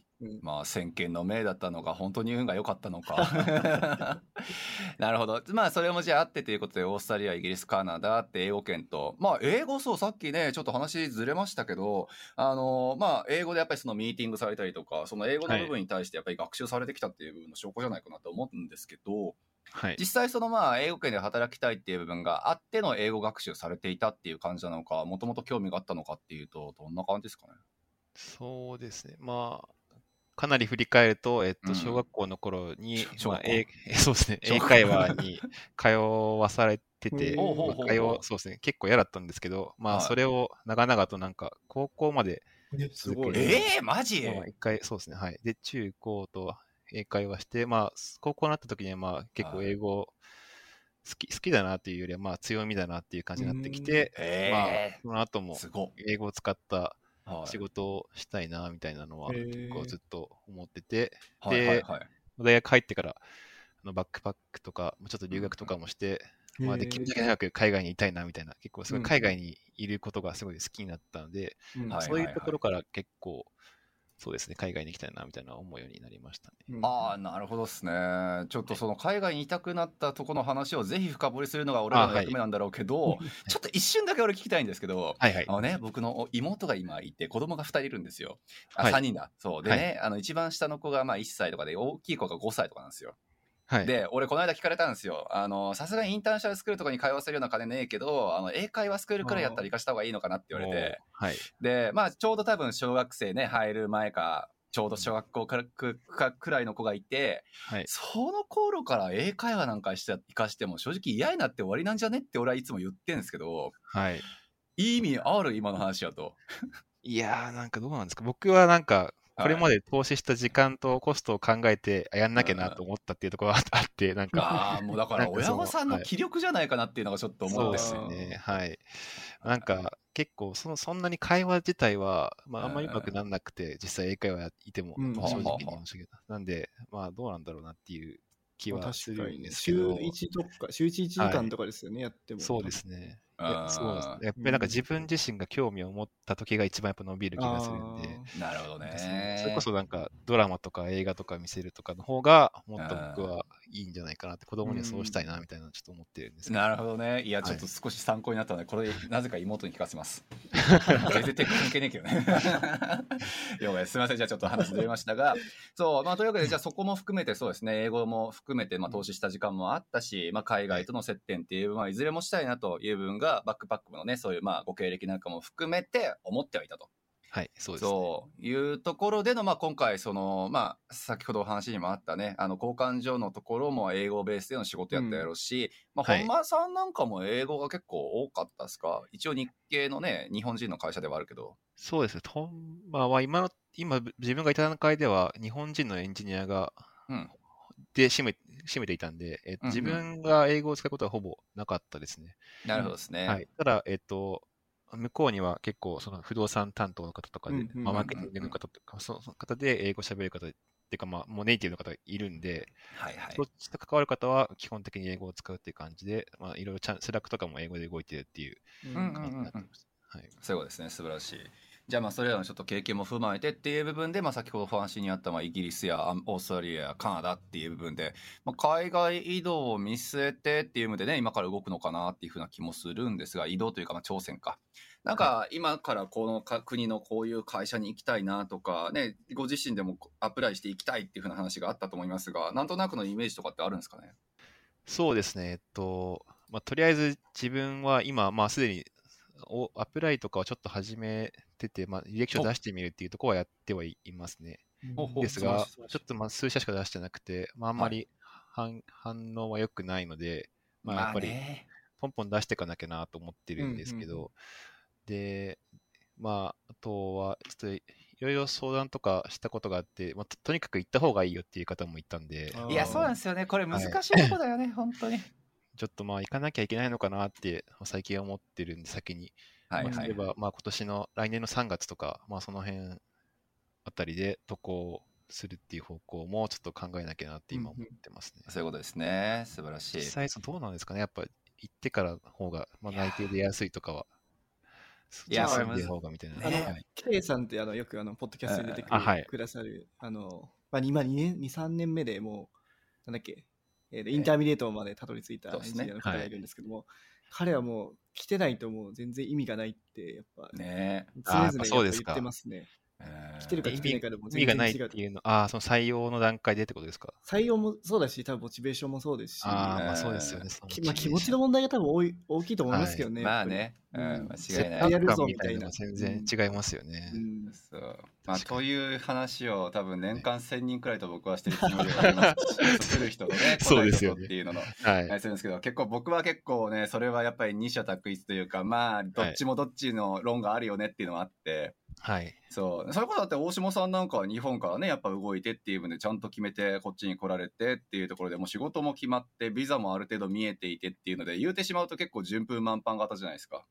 まあ先見の明だったのか本当に運が良かったのか。なるほど。まあそれもじゃああってということでオーストラリアイギリスカナダって英語圏と。まあ英語そうさっきねちょっと話ずれましたけどあのまあ英語でやっぱりそのミーティングされたりとかその英語の部分に対してやっぱり学習されてきたっていう部分の証拠じゃないかなと思うんですけどはい。実際そのまあ英語圏で働きたいっていう部分があっての英語学習されていたっていう感じなのかもともと興味があったのかっていうとどんな感じですかね？そうですね。まあ、かなり振り返ると、えっと、うん。小学校の頃に、小学校。まあ英 そうですね、英会話に通わされてて、まあ通わそうですね、結構嫌だったんですけど、まあ、はい。それを長々となんか、高校まで、すごい。うんええマジ、まあ、一回、そうですね、はい。で、中高と英会話して、まあ、高校になった時には、まあ、結構はい。英語、好き、好きだなっていうよりは、まあ、強みだなっていう感じになってきて、まあえ、その後もえ、すご英語を使ったはい仕事をしたいな、みたいなのは、結構ずっと思ってて、はいはいはい。大学入ってから、あのバックパックとか、ちょっと留学とかもして、まあ、できるだけ長く海外にいたいなみたいな、結構すごいうん。海外にいることがすごい好きになったので、うん。はいそうい。うところから結構、そうですね、海外に行きたいなみたいな思うようになりましたね。うんああなるほどですねちょっとその海外にいたくなったとこの話をぜひ深掘りするのが俺らの役目なんだろうけど、ちょっと一瞬だけ俺聞きたいんですけどはいはいあ。のね、僕の妹が今いて子供が2人いるんですよ。あ、はい3人だ。そう。でね、あの一番下の子がまあ1歳とかで大きい子が5歳とかなんですよ。はい。で、俺この間聞かれたんですよ。あの、さすがにインターナショナルスクールとかに通わせるような金ねえけど、あの、英会話スクールくらいやったら行かした方がいいのかなって言われて、はい。で、まあちょうど多分小学生ね、入る前か、ちょうど小学校からくかくらいの子がいて、はい。その頃から英会話なんかして生かしても正直嫌になって終わりなんじゃねって俺はいつも言ってるんですけど、はい。いい意味ある今の話やと。いやー、なんかどうなんですか？僕はなんか、これまで投資した時間とコストを考えて、あやんなきゃなと思ったっていうところがあって、なんか、ああ、もうだから 親御さんの気力じゃないかなっていうのがちょっと思そううんでですすよ。よね。はい。なんか、結構その、そんなに会話自体は、まあ、あんまりうまくならなくて、実際英会話やいても、うん正直にはあはあ言いましたけど。なんで、まあ、どうなんだろうなっていう気まあはするん。ですけど。週1とか、週1、1時間とかですよね、やっても。そうですね。そうですね。やっぱりなんか自分自身が興味を持った時が一番やっぱ伸びる気がするんで。なるほどね。それこそなんかドラマとか映画とか見せるとかの方がもっと僕はいいんじゃないかなって子供にはそうしたいなみたいなのちょっと思ってるんです。なるほどね。いや、はいちょっと少し参考になったので、これ、なぜか妹に聞かせます。全然テク関係ねえけどね。すみません。じゃあちょっと話ずれましたが、そう、まあというわけで、じゃあそこも含めてそうですね、英語も含めて、まあ投資した時間もあったし、まあ海外との接点っていう部分はいずれもしたいなという部分が、バックパックのね、そういうまあご経歴なんかも含めて思ってはいたと。はい、そうですね。そういうところでの、まあ、今回その、まあ、先ほどお話にもあったねあの交換所のところも英語ベースでの仕事やったやろうし、まあ、はい本間さんなんかも英語が結構多かったですか？一応日系のね日本人の会社ではあるけどそうですね。とまあ、まあ今の、今自分がいた段階では日本人のエンジニアが、うんで占め占めていたんで、えっとうんうん自分が英語を使うことはほぼなかったですね。なるほどですね、はい。ただ、えっと、向こうには結構その不動産担当の方とかで、まあ、マーケティングの方とか、その方で英語喋る方っていうか、まあ、もうネイティブの方がいるんで、はいはい。そっちと関わる方は基本的に英語を使うっていう感じで、まあ、いろいろチャンスラックとかも英語で動いてるっていううん感じになってます。はい。そういうことですね。素晴らしいじゃあまあそれらのちょっと経験も踏まえてっていう部分で、まあ、先ほどお話にあったまあイギリスやあオーストラリアやカナダっていう部分で、まあ、海外移動を見据えてっていう意味でね今から動くのかなっていうふうな気もするんですが移動というかまあ挑戦か。なんか今からこのか国のこういう会社に行きたいなとかねご自身でもアプライしていきたいっていうふうな話があったと思いますがなんとなくのイメージとかってあるんですかね？そうですね、えっと、まあ、とりあえず自分は今、まあ、すでにおアプライとかはちょっと始めてて、まあ、履歴書出してみるっていうところはやってはいますね。ですが、ちょっとまあ数社しか出してなくて、まあ、あんまり反,、反応は良くないので、まあ、やっぱりねポンポン出していかなきゃなと思ってるんですけど、で、まあ、あとは、ちょっといろいろ相談とかしたことがあって、まあ、ととにかく行った方がいいよっていう方もいたんで、いやそうなんですよね。これ難しいとこだよね、本当に。ちょっとまあ行かなきゃいけないのかなって最近は思ってるんで、先に。はいはいまあ例えば、まあ今年の来年の3月とか、まあその辺あたりで渡航するっていう方向もちょっと考えなきゃなって今思ってますね。そういうことですね。素晴らしい。実際どうなんですかね？やっぱ行ってから方が、まあ、内定で安いとかは。いやそれに住んでる方がみたいな。あの、はい、K さんってあのよくあのポッドキャストに出てく,、あはい。くださる、あの、まあ、今2年、2、3年目でもう、なんだっけ、えーと intermediate までたどり着いたエンジニアの方がいるんですけども、彼はもう来てないともう全然意味がないって、やっぱ、ね常々言ってますね。えー。来てるか意来てないかでも意味がない全然違うっていうの、ああ、その採用の段階でってことですか？採用もそうだし、多分モチベーションもそうですし、ああ、まあえーそうですよね。そのきまあ、気持ちの問題が多分多い大きいと思いますけどね。まあやっぱり。ね、うん、間違いない。切やるぞみたいな全然違いますよね。うん。そう。まあ、という話を多分年間1000人くらいと僕はしてるつもりがあります。し来る人とねそうですよね来ない人とっていうのの。はい。やつるんですけど結構僕は結構ねそれはやっぱり二者択一というかまあどっちもどっちの論があるよねっていうのはあって、はい。そうそういうことだって大下さんなんかは日本からねやっぱ動いてっていう分でちゃんと決めてこっちに来られてっていうところでもう仕事も決まってビザもある程度見えていてっていうので言うてしまうと結構順風満帆型じゃないですか。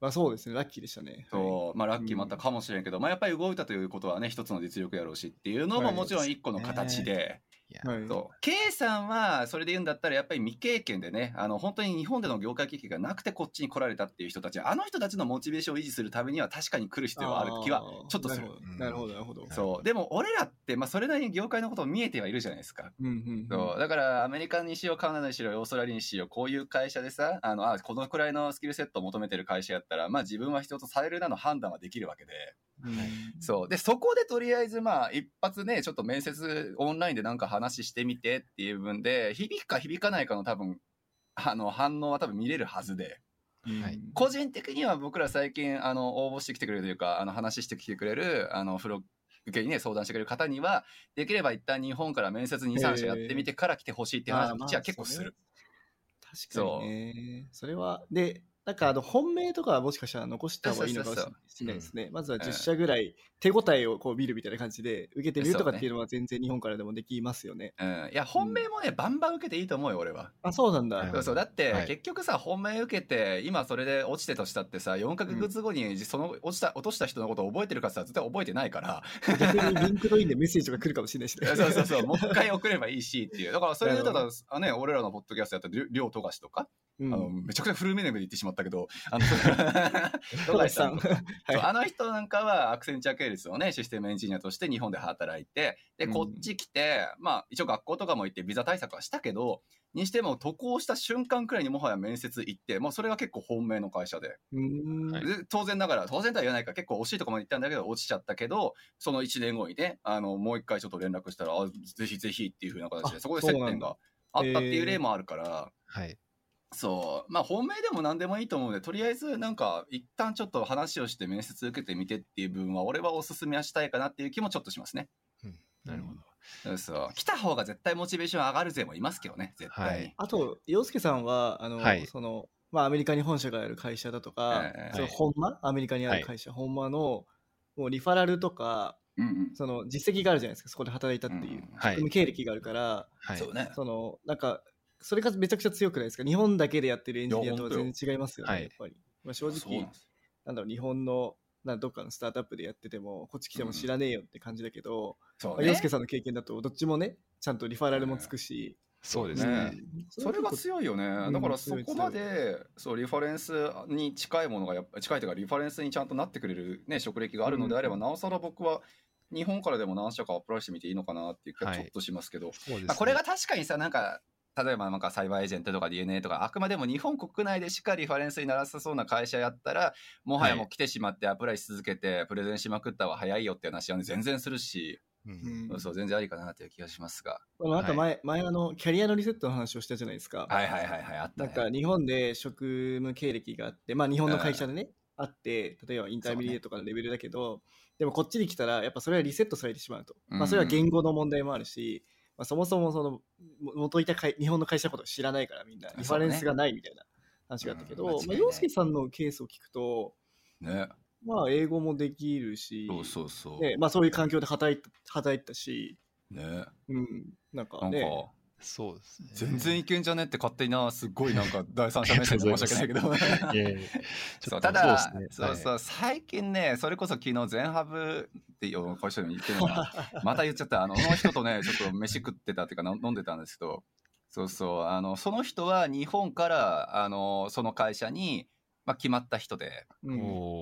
まあそうですね、ラッキーでしたね。そう、まあラッキーもあったかもしれんけど、まあやっぱり動いたということはね、一つの実力やろうしっていうのもはいもちろん一個の形で、いや、はい、そう、K さんはそれで言うんだったらやっぱり未経験でね、あの本当に日本での業界経験がなくてこっちに来られたっていう人たち、あの人たちのモチベーションを維持するためには確かに来る必要はある気はちょっとする。なるほど、なるほど。そう、でも俺らって、まあそれなりに業界のことを見えてはいるじゃないですか。うんうんうん。そう。だからアメリカにしろカナダにしろオーストラリアにしろこういう会社でさあのあこのくらいのスキルセットを求めてる会社やったらまあ自分は必要とされるなの判断はできるわけでうん。そう。でそこでとりあえずまあ一発ねちょっと面接オンラインでなんか話してみてっていう分で響くか響かないかの多分あの反応は多分見れるはずで。はい。個人的には僕ら最近あの応募してきてくれるというかあの話してきてくれるあのフロ受けにね相談してくれる方にはできれば一旦日本から面接23社やってみてから来てほしいっていう話は結構する。確かにね。それは、で、なんかあの本命とかはもしかしたら残した方がいいのかもしれないですね。まずはうん10社ぐらい手応えをこう見るみたいな感じで受けてみるとかっていうのは全然日本からでもできますよね。うん、いや本命もね、バンバン受けていいと思うよ俺は。あ、そうなんだ。はいそうそう。だって、はい。結局さ本命受けて今それで落ちてとしたってさ4ヶ月後にその落ちた落とした人のことを覚えてるかって言ったら絶対覚えてないから。逆に LinkedIn でメッセージとか来るかもしれないしね。そうそうそう。もう一回送ればいいしっていう。だからそれでたらあね俺らのポッドキャストやったりょうとがしとか、うん。あのめちゃくちゃフルネームで言ってしまったけどあの 富樫さん。あの人なんかはアクセンチュア系列のねシステムエンジニアとして日本で働いてでうん。こっち来て、まあ一応学校とかも行ってビザ対策はしたけどにしても渡航した瞬間くらいにもはや面接行ってもうそれが結構本命の会社で。で当然ながら当然とは言わないから結構惜しいところまで行ったんだけど落ちちゃったけどその1年後にねあのもう一回ちょっと連絡したらあぜひぜひっていう風な形であそこで接点があったっていう例もあるから。はい。そう。まあ本命でも何でもいいと思うのでとりあえずなんか一旦ちょっと話をして面接受けてみてっていう部分は俺はおすすめはしたいかなっていう気もちょっとしますね。うん。なるほど。そうそう。来た方が絶対モチベーション上がるぜもいますけどね絶対。に。はい。あと、洋介さんは、あの、はい。その、まあ、アメリカに本社がある会社だとか、ええそのはい本間、アメリカにある会社、本間の、もうリファラルとか、うんうん。その実績があるじゃないですか、そこで働いたっていう、うんはい。経歴があるから、はい。そうね。その、なんか、それがめちゃくちゃ強くないですか？日本だけでやってるエンジニアとはいや全然違いますよね、はい。やっぱり。まあ、正直ななんだろう、日本の、なんどっかのスタートアップでやってても、こっち来ても知らねえよって感じだけど、そうね。洋介さんの経験だと、どっちもね、ちゃんとリファラルもつくし。そうですね。ね。それが強いよね、うんだからそこまでそうリファレンスに近いものがやっぱ近いというかリファレンスにちゃんとなってくれる、ね、職歴があるのであれば、うん。なおさら僕は日本からでも何社かアプライしてみていいのかなっていう気がはいちょっとしますけど、そうですね。まあ、これが確かにさなんか例えばなんかサイバーエージェントとか DNA とかあくまでも日本国内でしかリファレンスにならさそうな会社やったらもはやもう来てしまってアプライし続けてプレゼンしまくった方が早いよって話は、ね、全然するし、うん。うん。そう全然ありかなっていう気がしますが。なんか前、前あの、キャリアのリセットの話をしたじゃないですか。はいはいはいはいあったね。なんか日本で職務経歴があって、まあ日本の会社でね、あって、例えば intermediate とかのレベルだけど、でもこっちに来たら、やっぱそれはリセットされてしまうと。まあそれは言語の問題もあるし、まあ、そもそもそのも元いた会日本の会社のことを知らないからみんな、リファレンスがないみたいな話があったけど、まあ、うん間違いない。洋介さんのケースを聞くと、ね。まあ英語もできるし、そうそうそう、ねまあ、そういう環境で働いた働いたし、ね。うん、なんかなんか、ね、そうですね。全然いけんじゃねって勝手になすごいなんか 第三者目線で申し訳ないけど。いやいや ちそうょっとただそうね。そうそう、最近ねそれこそ昨日全ハブっていう会社に言ってるのが また言っちゃった。あの人とねちょっと飯食ってたっていうかの飲んでたんですけど。そうそうあのその人は日本からあのその会社に、まあ、決まった人で。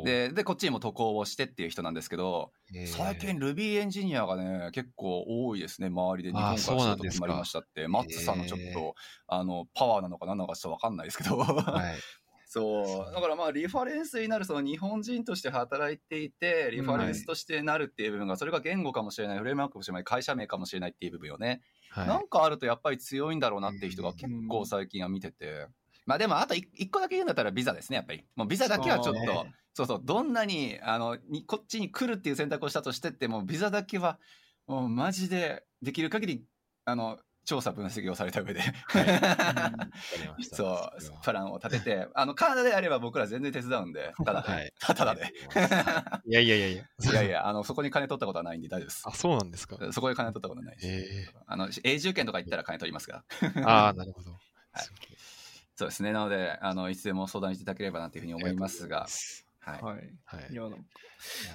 ででこっちにも渡航をしてっていう人なんですけどえー。最近 Ruby エンジニアがね結構多いですね。周りで日本からあ仕事決まりましたって。マッツさんのちょっと、あのパワーなのか何なのかちょっと分かんないですけど、はい。そう。だ。からまあリファレンスになるその日本人として働いていてリファレンスとしてなるっていう部分がそれが言語かもしれないフレームワークかもしれない会社名かもしれないっていう部分よね、はい。なんかあるとやっぱり強いんだろうなっていう人が結構最近は見てて、まあでもあと一一個だけ言うんだったらビザですねやっぱりもうビザだけはちょっとそうねそうそうどんなにあのにこっちに来るっていう選択をしたとしてってもビザだけはもうマジでできる限りあの調査分析をされた上で、わかりましたそうプランを立ててあのカナダであれば僕ら全然手伝うんでただで、はい。ただで。いやいやいやいや。いやいや、あの、そこに金取ったことはないんで大丈夫ですあ、。そうなんですか。そこで金取ったことはないです。えあの、永住権とか言ったら金取りますが。えああ、なるほど。はいそうですね。なので、あの、いつでも相談していただければなというふうに思いますが。はい。はい。はい。いや、なんかいや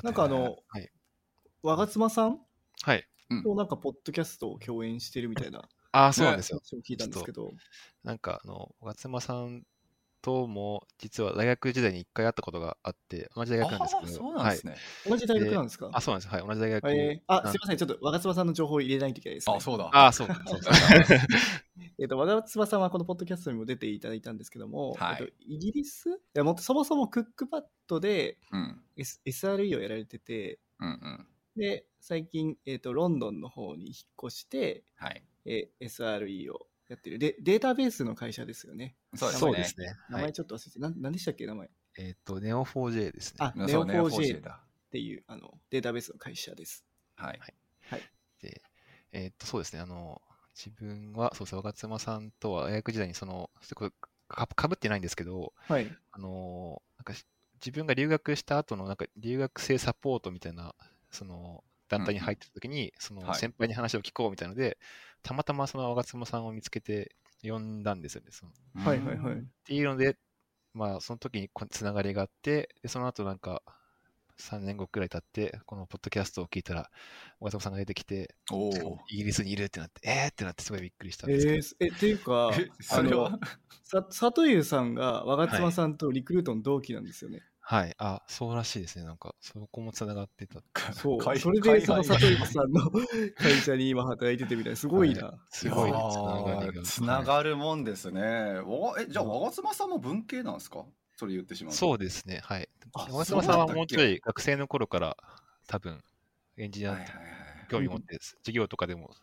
ーなんかあの、はい。我妻さんはい。となんかポッドキャストを共演してるみたいなああ、そうなんですよ。話を聞いたんですけど、なんか、あの、小妻さんとも、実は大学時代に一回会ったことがあって、同じ大学なんですけど、あそうなんですね。同じ大学なんですか？はい。あ、そうなんです。はい。同じ大学。えーあ、すみません。ちょっと我妻さんの情報を入れないといけないです、ね。あ、そうだ。あ、そうか。そうか。えっと、和田翼さんはこのポッドキャストにも出ていただいたんですけども、はいえっと、イギリス？いやもっとそもそもクックパッドで、うん。S、SRE をやられてて、うんうん。で、最近、えっと、ロンドンの方に引っ越して、はい。えー SRE をやってるで。データベースの会社ですよね。そうですね。そうですね。名前はい。ちょっと忘れて、なん何でしたっけ、名前？っえっと、Neo4j ですね。あ、うんそう Neo4j っだ。ていうあのデータベースの会社です。はい。で、えっと、そうですね。あの、自分は、そうですね、若妻さんとは大学時代にその、そこかかぶってないんですけど、はい。あの、なんかし自分が留学した後の、なんか留学生サポートみたいな、その、団体に入ってた時に、そのはい。先輩に話を聞こうみたいなので、たまたまその若妻さんを見つけて呼んだんですよね。その。はいはいはい。っていうので、まあ、その時にこつながりがあって、でその後なんか、3年後くらい経って、このポッドキャストを聞いたら、小妻さんが出てきて、イギリスにいるってなって、えー？ってなってすごいびっくりしたんえですけど、ー、え、っていうか、え、あのそれは、さ佐藤優さんが我妻さんとリクルートの同期なんですよね。はい、あ、そうらしいですね。なんか、そこもつながってた。そう。海それでその海外佐藤優さんの 会社に今働いててみたいな、すごいな。すごいやつながりーが。つながるもんですね。わえ、じゃあ、我妻さんも文系なんですか？それ言ってしまうと。そうですね、はい。あ小妻さんはもうちょい学生の頃から多分エンジニア。興味持って、授業とかでも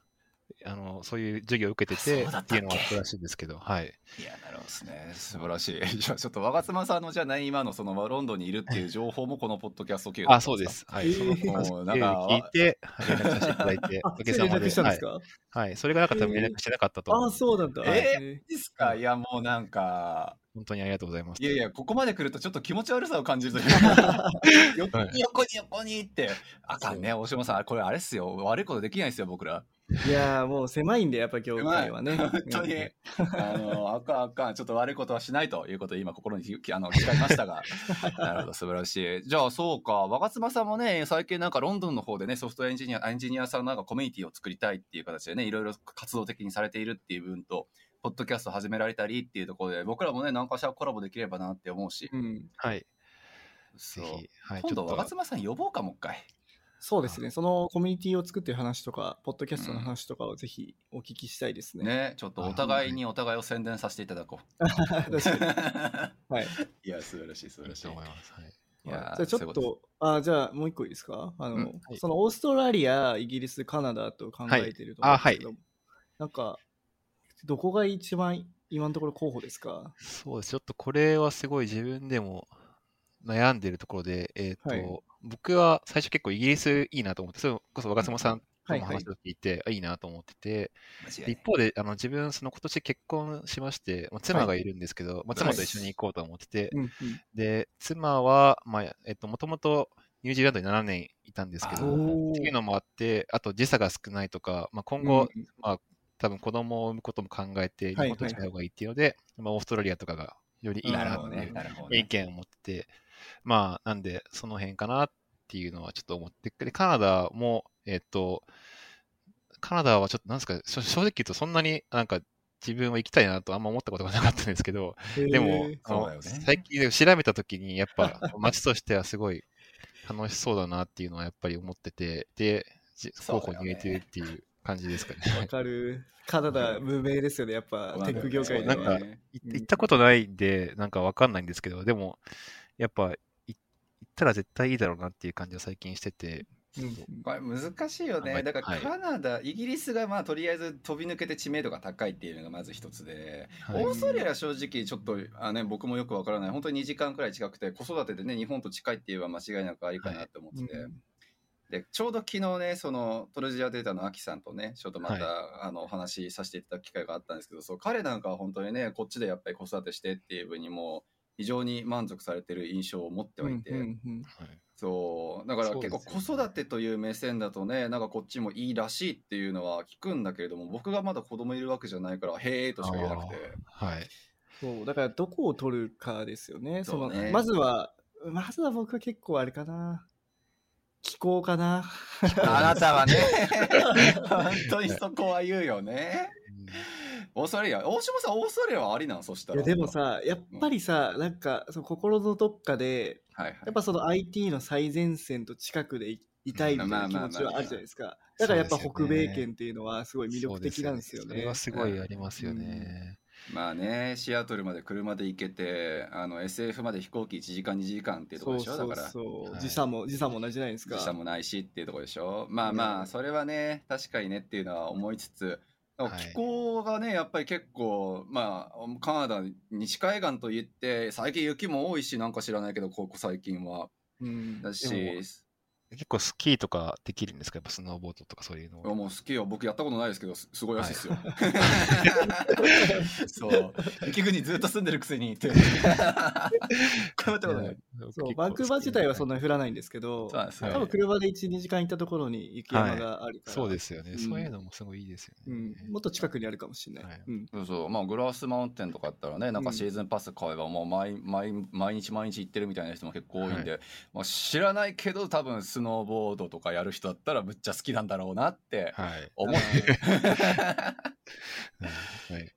あのそういう授業を受けてあてっていうのがあったらしいんですけど、はい。いや、なるほどですね。素晴らしい。じゃあ、ちょっと、我妻さんの、じゃない、今の、その、ロンドンにいるっていう情報も、このポッドキャスト経由あ、そうで。す。はい。えーそのなんか聞いて、連絡させていただいて、あ、おかげそれ連さまで。はい。それがなかったら連絡してなかったと思あ、う。そうなんだ。ええですか？いや、もうなんか、本当にありがとうございます。いやいや、ここまで来るとちょっと気持ち悪さを感じるというか横に横に横にって、あかんね、大島さん、これあれっすよ、悪いことできないですよ、僕ら。いやーもう狭いんで、やっぱ業界はね。本当に、あの、あかんあかん、ちょっと悪いことはしないということを今心にあの誓いましたが、なるほど、素晴らしい。じゃあ、そうか、若妻さんもね、最近なんかロンドンの方でね、ソフトエンジニア、エンジニアさんのなんかコミュニティを作りたいっていう形でね、いろいろ活動的にされているっていう部分と、ポッドキャスト始められたりっていうところで、僕らもね、何かしらコラボできればなって思うし、うん、はい。そう。ぜひ、はい、今度、若妻さん呼ぼうか、もう一回。そうですね、そのコミュニティを作ってる話とか、ポッドキャストの話とかをぜひお聞きしたいですね。ね、ちょっとお互いにお互いを宣伝させていただこう。確かに。はい。いや、素晴らしい、素晴らしいいいと。思います。はい。いやじゃあちょっとあ、じゃあもう一個いいですか？あの、うんはいそのオーストラリア、イギリス、カナダと考えてると思うんですけど、なんか、どこが一番今のところ候補ですか？そうです。ちょっとこれはすごい自分でも悩んでるところで、えっ、と、はい僕は最初結構イギリスいいなと思って、それこそ若妻さんはいはい。の話を聞いて、あいいなと思ってて、一方で、あの自分、その今年結婚しまして、まあ、妻がいるんですけど、まあ、妻と一緒に行こうと思ってて、うんうん。で、妻は、まあ、えっと、もともとニュージーランドに7年いたんですけど、っていうのもあって、あと時差が少ないとか、まあ、今後、多分子供を産むことも考えて、日はい。本と違う方がいいっていうので、まあ、オーストラリアとかがよりいいなっていう。意見を持ってて、まあ、なんで、その辺かなっていうのはちょっと思って、で、カナダも、えっと、カナダはちょっと、なんですか、正正直言うとそんなになんか自分は行きたいなとあんま思ったことがなかったんですけど、でもね最近調べたときに、やっぱ街としてはすごい楽しそうだなっていうのはやっぱり思ってて、で、じ候補に入れてるっていう感じですかね。わかる。カナダ無名ですよね、やっぱテック業界では。なんかい行ったことないんで、なんかわかんないんですけど、でも、やっぱ、い行ったら絶対いいだろうなっていう感じは最近してて、うんこれ難しいよね。はいだからはい。カナダ、イギリスがまあとりあえず飛び抜けて知名度が高いっていうのがまず一つで、はい。オーストラリアは正直ちょっとあ、ね、僕もよくわからない、本当に2時間くらい近くて、子育てでね、日本と近いって言えば間違いなくありかなって思ってて、うんでちょうど昨日ね、そのトルジアデータのアキさんとね、ちょっとまた、はあのお話しさせていただく機会があったんですけど、そう彼なんかは本当にね、こっちでやっぱり子育てしてっていう分にも、非常に満足されてる印象を持ってはいて、うんうんうん。はい。そう。だから結構子育てという目線だとねなんかこっちもいいらしいっていうのは聞くんだけれども僕がまだ子供いるわけじゃないからへえとしか言えなくて。はい。そう、だからどこを取るかですよね。そのそうねまずは、まずは僕は結構あれかな。気候かな。あなたはね。本当にそこは言うよねオーストラリア大島さんオーストラリアはありなん？そしたら。いやでもさ、やっぱりさ、なんかその心のどっかで、はいはい。やっぱその IT の最前線と近くでいいたいみたいな気持ちはあるじゃないですか。だからやっぱ北米圏っていうのはすごい魅力的なんですよね。それは。すごいありますよね。まあねシアトルまで車で行けてあの SF まで飛行機1時間2時間っていうところでしょ？そうそうだからそう、はい。時差も時差も同じじゃないですか。時差もないしっていうところでしょ？まあまうんあそれはね確かにねっていうのは思いつつはい気候がねやっぱり結構まあカナダ西海岸といって最近雪も多いしなんか知らないけどここ最近は。うん。だし結構スキーとかできるんですか？やっぱスノーボードとかそういうのは。もう好きよ僕やったことないですけどすすごいらしいですよ、そう。雪国ずっと住んでるくせにって。これやったことない。そうバンクーバー自体はそんな。なに降らないんですけど、多分車で1、2時間行ったところに雪山があるから、そうですよね、うん。そういうのもすごいいいですようね。ん、もっと近くにあるかもしれない。はい。うん。そうそうまあグラスマウンテンとかやったらねなんかシーズンパス買えばもう毎毎毎日毎日行ってるみたいな人も結構多いんで、まあ、知らないけど多分スノーボードとかやる人だったらむっちゃ好きなんだろうなってはい。思ってる、はい。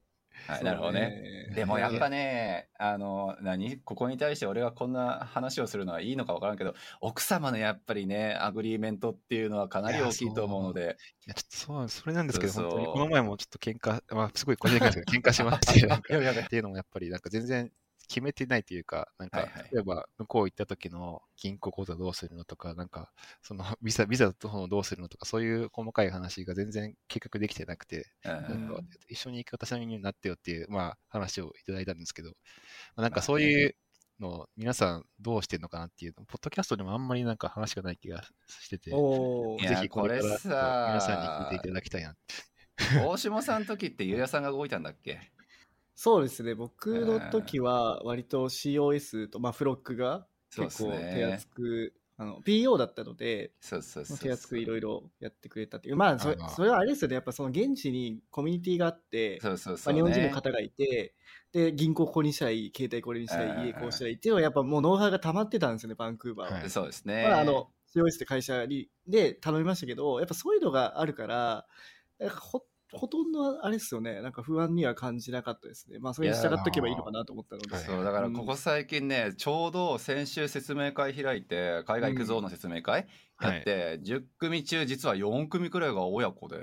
はい、なるほどね。でもやっぱね、あの、何？ここに対して俺がこんな話をするのはいいのか分からんけど、奥様のやっぱりね、 agreement っていうのはかなり大きいと思うので、いや、ちょっとそう、それなんですけど、そうそう。本当にこの前もちょっと喧嘩、まあ、すごい個人的ですけど、喧嘩しまして、なんかやべやべっていうのもやっぱり、なんか全然決めてないというか、なんか、はいはい。例えば、向こう行った時の銀行口座どうするのとか、なんか、その、ビザ、ビザとのどうするのとか、そういう細かい話が全然計画できてなくて、一緒に行く私の身になってよっていう、まあ、話をいただいたんですけど、まあなんかそういうのを皆さんどうしてるのかなっていうの、ポッドキャストでもあんまりなんか話がない気がしてて、ぜひこれから皆さんに聞いていただきたいなって。大下さんの時ってゆうやさんが動いたんだっけ？そうですね、僕の時は割と COS と、まあ、フロックが結構手厚く、あの PO だったので、そうそうそう手厚くいろいろやってくれたっていう、まあそれそれはあれですよね、やっぱその現地にコミュニティがあって、そうそうまあ、そう、ね。日本人の方がいて、で、銀行ここにしたらいい、携帯これにしたらい家こうしたらいいっていうのは、やっぱもうノウハウが溜まってたんですよね、バンクーバーは。はい。そうですね。まあ、あの、COS って会社にで頼みましたけど、やっぱそういうのがあるから、なんかほほとんどあれですよね、なんか不安には感じなかったですね。まあ、それに従っとけばいいのかなと思ったので。はいそうだからここ最近ね、ちょうど先週説明会開いて海外行くぞの説明会やって、10組中実は4組くらいが親子で、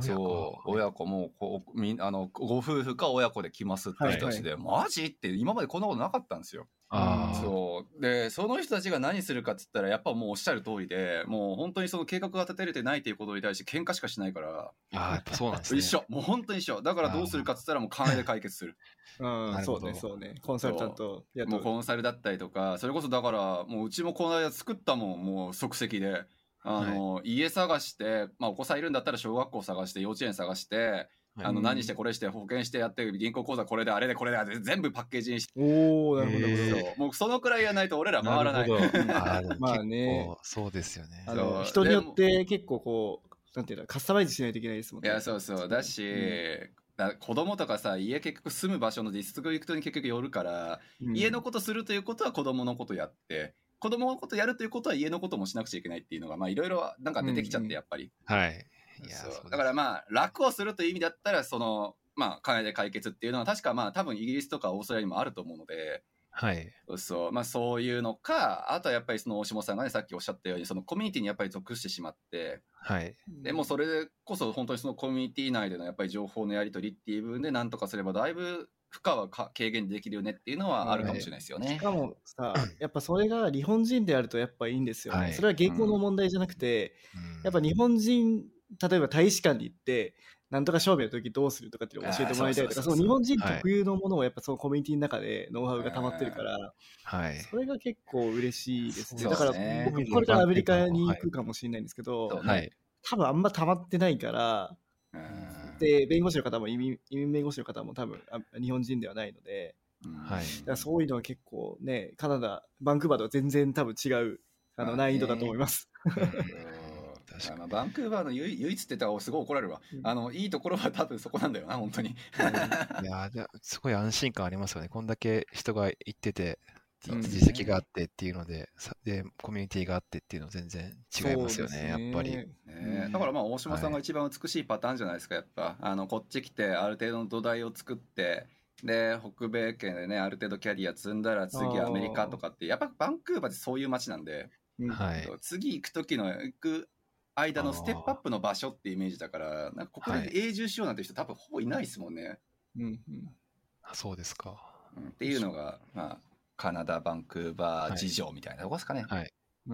そう。親子もこうみんあのご夫婦か親子で来ますって人たちで、マジ？って今までこんなことなかったんですよ。ああ、そう。でその人たちが何するかっつったらやっぱもうおっしゃる通りでもう本当にその計画が立てれてないということに対して喧嘩しかしないから、あーやっぱそうなんですね。一緒。もう本当に一緒。だからどうするかっつったらもう金で解決する。う。んそうね、そうね。コンサルタントやもうコンサルだったりとかそれこそだからもううちもこの間作ったもんもう即席であの、家探して、まあ、お子さんいるんだったら小学校探して幼稚園探して、あのうん。何してこれして保険してやって銀行口座これであれでこれであれで全部パッケージにして、おおなるほど、なるほど。もうそのくらいやらないと俺ら回らない。るほど。あーでもまあ結ね構そうですよね。あの人によって結構こう、なんていうの、カスタマイズしないといけないですもんね。いやそうそう。だし、うだ子供とかさ家結局住む場所のディストリクトに結局よるから、うん。家のことするということは子供のことやって子供のことやるということは家のこともしなくちゃいけないっていうのがまあいろいろなんか出てきちゃっうんうんてやっぱり、はい。いやそうそうですだからまあ楽をするという意味だったらそのまあ金で解決っていうのは確かまあ多分イギリスとかオーストラリアにもあると思うのではい。そうまあそういうのかあとはやっぱりその大下さんがねさっきおっしゃったようにそのコミュニティにやっぱり属してしまってはい。でもうそれこそ本当にそのコミュニティ内でのやっぱり情報のやり取りっていう部分で何とかすればだいぶ負荷はか軽減できるよねっていうのはあるかもしれないですよねし。かもさ、やっぱそれが日本人であるとやっぱいいんですよね。はいそれは言語の問題じゃなくて、うんやっぱ日本人、例えば大使館に行って、なんとか証明の時どうするとかっていうのを教えてもらいたいとか、そ日本人特有のものをやっぱそのコミュニティの中でノウハウが溜まってるから、はい。それが結構嬉しいですね。そうだから僕これからアメリカに行くかもしれないんですけど、はい。多分あんま溜まってないから、うんで、弁護士の方も移民移民弁護士の方も多分あ日本人ではないので、うんはい。だからそういうのは結構ね、カナダ、バンクーバーとは全然多分違うあの難易度だと思います。確かに。まあバンクーバーの唯唯一って言ったらすごい怒られるわ、うん。あのいいところは多分そこなんだよな本当に。いやすごい安心感ありますよね。こんだけ人が行ってて、うん実績があってっていうので、さで、コミュニティがあってっていうの全然違いますよね、そうですやっぱり。ねうんだからまあ大島さんが一番美しいパターンじゃないですかやっぱ。あのこっち来てある程度の土台を作ってで北米圏でねある程度キャリア積んだら次アメリカとかってやっぱバンクーバーってそういう街なんで、うん。はい。次行く時の行く間のステップアップの場所ってイメージだからなんかここはい。で永住しようなんて人多分ほぼいないですもんね、うんうん。あそうですか。うん。っていうのがまあカナダバンクーバー事情みたいなとこですかね、はい。え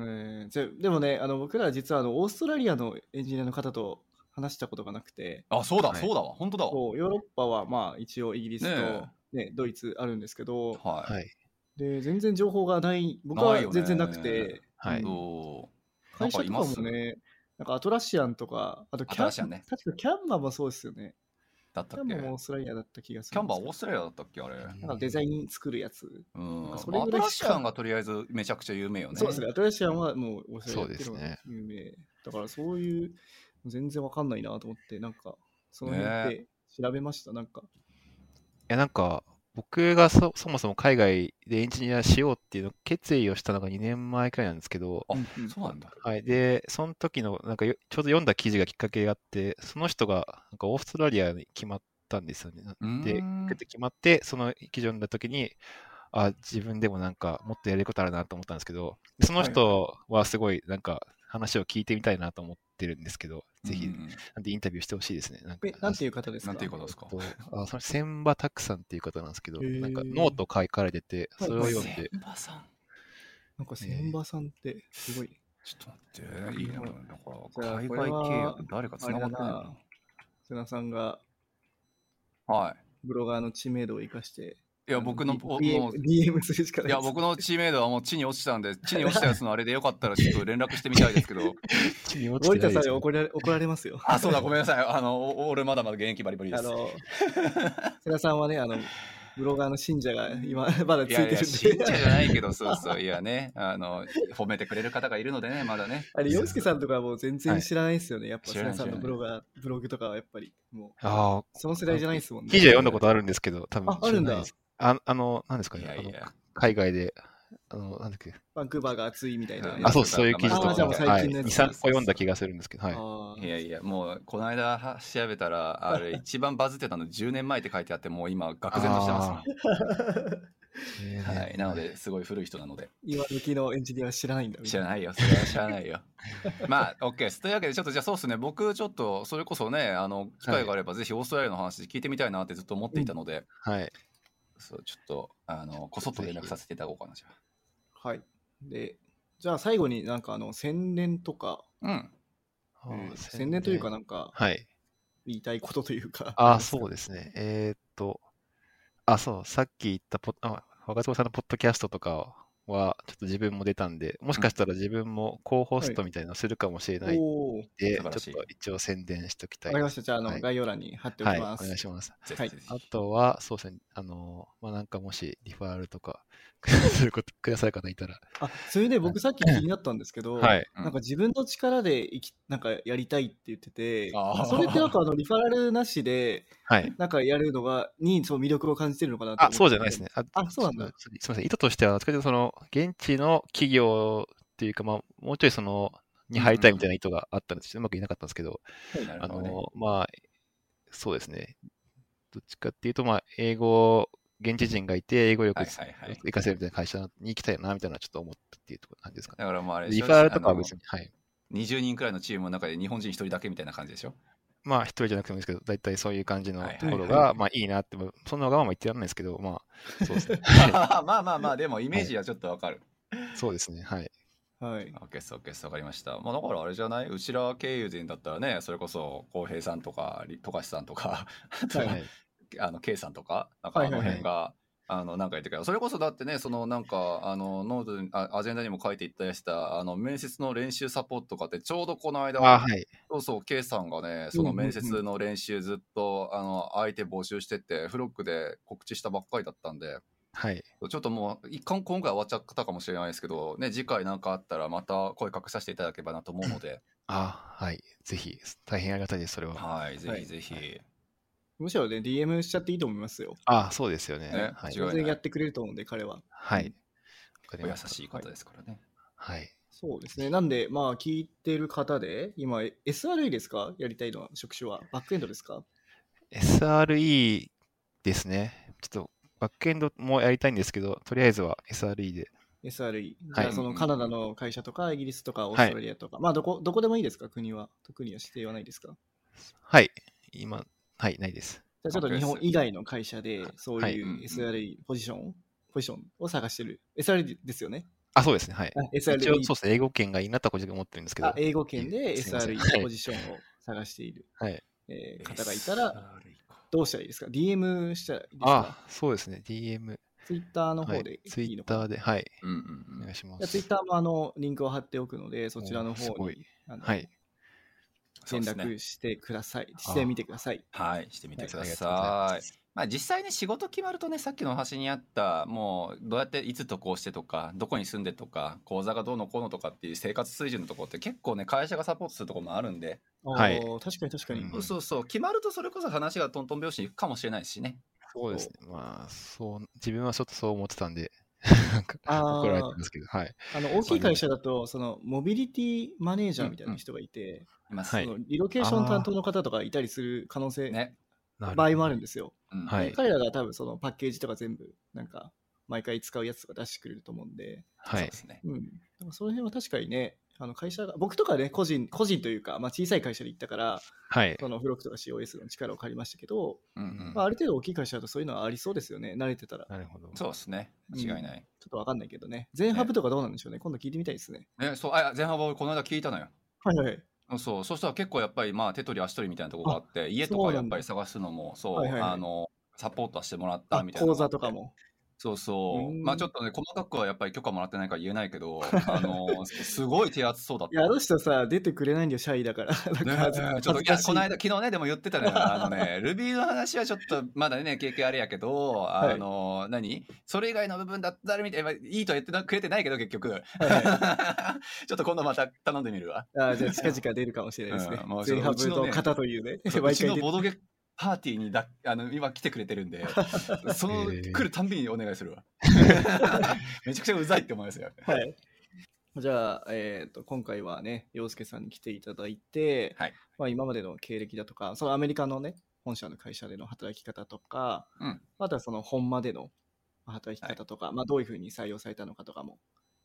ーじゃでもね、あの僕ら実はあのオーストラリアのエンジニアの方と話したことがなくて、あそうだ、はい。そうだわ。本当だわ。ヨーロッパはまあ一応イギリスと、ねねドイツあるんですけど、はい、はい。で全然情報がない、僕は全然なくて、はい。会社とかなんかいもね、なんかアトラシアンとか、あとキャンね。確かキャンバーもそうですよね。だったっけ？キャンバーもオーストラリアだった気がすキャン。バーオーストラリアだったっけあれ？なんかデザイン作るやつ。うん。それぐらいアトラシアンがとりあえずめちゃくちゃ有名よね。そうですね、アトラシアンはもうオーストラリアっていうのが有名。だからそういう、全然わかんないなと思って、なんか、その辺って調べました、なんか。いや、なんか、僕がそそもそも海外でエンジニアしようっていうの決意をしたのが2年前くらいなんですけど、あそうなんだ。はい。で、その時の、なんかよ、ちょうど読んだ記事がきっかけがあって、その人が、なんかオーストラリアに決まったんですよね。で、決まって、その記事を読んだ時に、あ、自分でもなんか、もっとやれることあるなと思ったんですけど、その人はすごい、なんか、話を聞いてみたいなと思ってるんですけど、ぜひ、うんうんなんでインタビューしてほしいですね。なんかえ、なんていう方ですか？なんていうことですか？とあその千葉拓さんっていう方なんですけど、なんかノート書かれてて、それを読んで、千葉さん。なんか千葉さんって、すごい。ちょっと待って。いいな。だか海外契約誰か繋がってるあれのだ瀬名さんがはい。ブロガーの知名度を生かしていや、僕の、D- もう DM, するしかないいや、僕の知名度はもう地に落ちたんで、地に 落ちたやつのあれでよかったらちょっと連絡してみたいですけど、地に落ち森てないですね田さんに怒られ怒られますよ。あ、そうだ、ごめんなさい。あの、お俺まだまだ現役バリバリです。あの、世良さんはね、あの、ブロガーの信者が今、まだついやいや、いてるんで。信者じゃないけど、そうそう、いやね、あの、褒めてくれる方がいるのでね、まだね。あれ、洋介さんとかはもう全然知らないですよね。やっぱ、知らない世良さんのブロガー、ブログとかはやっぱり、もう、ああ、その世代じゃないですもんね。記事は読んだことあるんですけど、多分ああるんだ知らないですああの、なんですかね、いやいや。あの海外で、あの、なんだっけ、バンクーバーが暑いみたいな。あ、そう、そういう記事とか、はい、2、近のやつ3個読んだ気がするんですけど、はい。いやいや、もう、この間は調べたら、あれ、一番バズってたの10年前って書いてあって、もう今、愕然としてます。もん。えー。はい、なので、すごい古い人なので、今時のエンジニアは知らないんだ。知らないよ、それは知らないよ。まあ、OK です。というわけで、ちょっとじゃあそうですね、僕、ちょっと、それこそね、あの、機会があれば、ぜひオーストラリアの話聞いてみたいなってずっと思っていたので、はい。そう、ちょっと、あの、こそっと連絡させていただこうかな、じゃはい。で、じゃあ最後になんかあの、宣伝とか、あ。うん。あーえー宣伝というかなんか、はい。言いたいことというか。ああ、そうですね。えーっと、あ、そう、さっき言ったポッ、あ、若坪さんのポッドキャストとかは、ちょっと自分も出たんで、もしかしたら自分もコーホストみたいなのするかもしれないんおーで、素晴らしいちょっと一応宣伝しときたい。わかりました。じゃあ、あの、はい概要欄に貼っておはい、おきます。願いします。はいぜひぜひ。あとは、そうですね、あの、まあ、なんかもしリファールとかくださることくださる方いたら、あ、それで僕さっき気になったんですけど、はい。うんなんか自分の力で生き、なんかやりたいって言っててそれってなんかあの、リファラルなしで、はい。なんかやるのが、にそう魅力を感じてるのかなあ、てそうじゃないですね。あ、あそうなんだすみません。意図としては、その、現地の企業っていうか、まあ、もうちょいその、に入りたいみたいな意図があったんですけど、うまくいなかったんですけど、あなるほどね。の、まあ、そうですね。どっちかっていうと、まあ、英語、現地人がいて、英語力はいはいはい。活かせるみたいな会社に行きたいな、みたいなちょっと思ったっていうところなんですかね。だからもうあれ、リファールとかは別に、はい。20人くらいのチームの中で日本人一人だけみたいな感じでしょ？まあ、一人じゃなくてもいいですけど、大体そういう感じのはいところはいが、まあ、いいなって、まあそんなわがまま言ってやらないですけど、まあ、そうですね。まあまあまあ、でもイメージはちょっとわかる。そうですね。はい。はい。OK です、OK です、わかりました。まあだからあれじゃない？うちら経由人だったらね、それこそ浩平さんとか、り富樫さんとか、はい。あの K さんとか、なんかあのはいはいはい辺が、あのなんか言ってくれそれこそだってね、そのなんかあのノートにあアジェンダにも書いていったりしたあの面接の練習サポートとかってちょうどこの間、あ、はい。そうそう K さんがね、その面接の練習ずっと、あの相手募集してて、ブログで告知したばっかりだったんで、はい。ちょっともう一貫今回終わっちゃったかもしれないですけど、ね、次回なんかあったらまた声かけさせていただければなと思うので、あ、はい。ぜひ、大変ありがたいです、それは。はい、ぜひぜひ。はいむしろね、DM しちゃっていいと思いますよ。あ、そうですよね。ねはい全然やってくれると思うんで、彼は。はい。うんお優しい方ですからね。はい。そうですね。なんで、まあ、聞いてる方で、今、SRE ですか？やりたいのは、職種は。バックエンドですか？SRE ですね。ちょっと、バックエンドもやりたいんですけど、とりあえずは SRE で。?SRE。じはいゃあ、そのカナダの会社とか、イギリスとか、オーストラリアとか、まあ、どこ、どこでもいいですか？国は。特には指定はないですか？はい。今、はい、ないです。じゃあ、ちょっと日本以外の会社で、そうはいいう SRE ポジション、ポジションを探してる。SRE ですよね？あ、そうですね。はい。あ一応、SRE そうですね。英語圏がいいなとは個人的に思ってるんですけど。あ英語圏で SRE ポジションを探している、はい。えー方がいたら、どうしたらいいですか ?DM したらいいですか？あ、そうですね。DM。ツイッターのはい方で。ツイいいのかな？ッターで、はい。うんうんうんお願いしまじゃあツイッす。ターもあのリンクを貼っておくので、そちらの方おーすごいにあのはい。連絡してください。してみてください。はい、してみてくだありがとうございさい。まあ、実際ね仕事決まるとねさっきのお話にあったもうどうやっていつ渡航してとかどこに住んでとか口座がどうのこうのとかっていう生活水準のところって結構ね会社がサポートするところもあるんで、はい確かに確かに。うんそうそう決まるとそれこそ話がトントン拍子にいくかもしれないしねそうですね。まあ、そう、自分はちょっとそう思ってたんで、怒られてますけど、はい。あの大きい会社だと、そのモビリティマネージャーみたいな人がいて、います、はいそのリロケーション担当の方とかいたりする可能性、ね、場合もあるんですよ。うんはい彼らが多分そのパッケージとか全部、なんか、毎回使うやつとか出してくれると思うんで、はいそうで。すねうん。だからその辺は確かにね、あの会社が、僕とかね、個人、個人というか、まあ、小さい会社で行ったから、はい。そのフロックとか COS の力を借りましたけど、うんうんまあ、ある程度大きい会社だとそういうのはありそうですよね、慣れてたら。なるほど。そうですね間違いない、ちょっとわかんないけどね。全ハブとかどうなんでしょうね。今度聞いてみたいですね。ねそうあ前半はこの間聞いたのよはいはい。そうそしたら結構やっぱりまあ手取り足取りみたいなところがあって家とかやっぱり探すのもそう、はいはいはいあのサポートはしてもらったあみたいなの講があって。座とかも。そうそうう。んまあちょっとね、細かくはやっぱり許可もらってないから言えないけど、あの、すすごい手厚そうだった。いや、あの人さ、出てくれないんだよ、シャイだから。かちょっといやこの間、昨日ね、でも言ってたね、あのね、Ruby の話はちょっとまだね、経験あれやけど、あの、何？それ以外の部分だったらみたいな、いいとは言ってなくれてないけど、結局。はいちょっと今度また頼んでみるわ。あじゃあ、近々出るかもしれないですねうんもう。全ハブうちのというね。パーティーにだあの今来てくれてるんで、その来るたんびにお願いするわ。めちゃくちゃうざいって思いますよ。はい。じゃあ、えー、と今回はね、洋介さんに来ていただいて、はいまあ、今までの経歴だとか、そのアメリカのね、本社の会社での働き方とか、うんあとはその本間での働き方とか、まあ、どういうふうに採用されたのかとかも、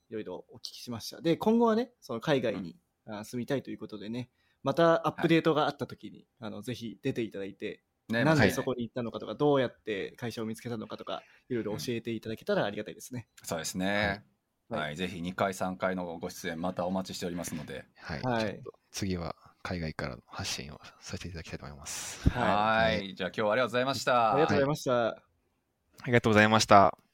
いろいろお聞きしました。で、今後はね、その海外に、あ住みたいということでね、またアップデートがあったときに、あのぜひ出ていただいて、ねなんはいでそこに行ったのかとか、どうやって会社を見つけたのかとか、いろいろ教えていただけたらありがたいですね。そうですね。はいはい、ぜひ2回、3回のご出演、またお待ちしておりますので。はい。はい次は海外からの発信をさせていただきたいと思います。はいはいじゃあ今日はありがとうございました。ありがとうございました。ありがとうございました。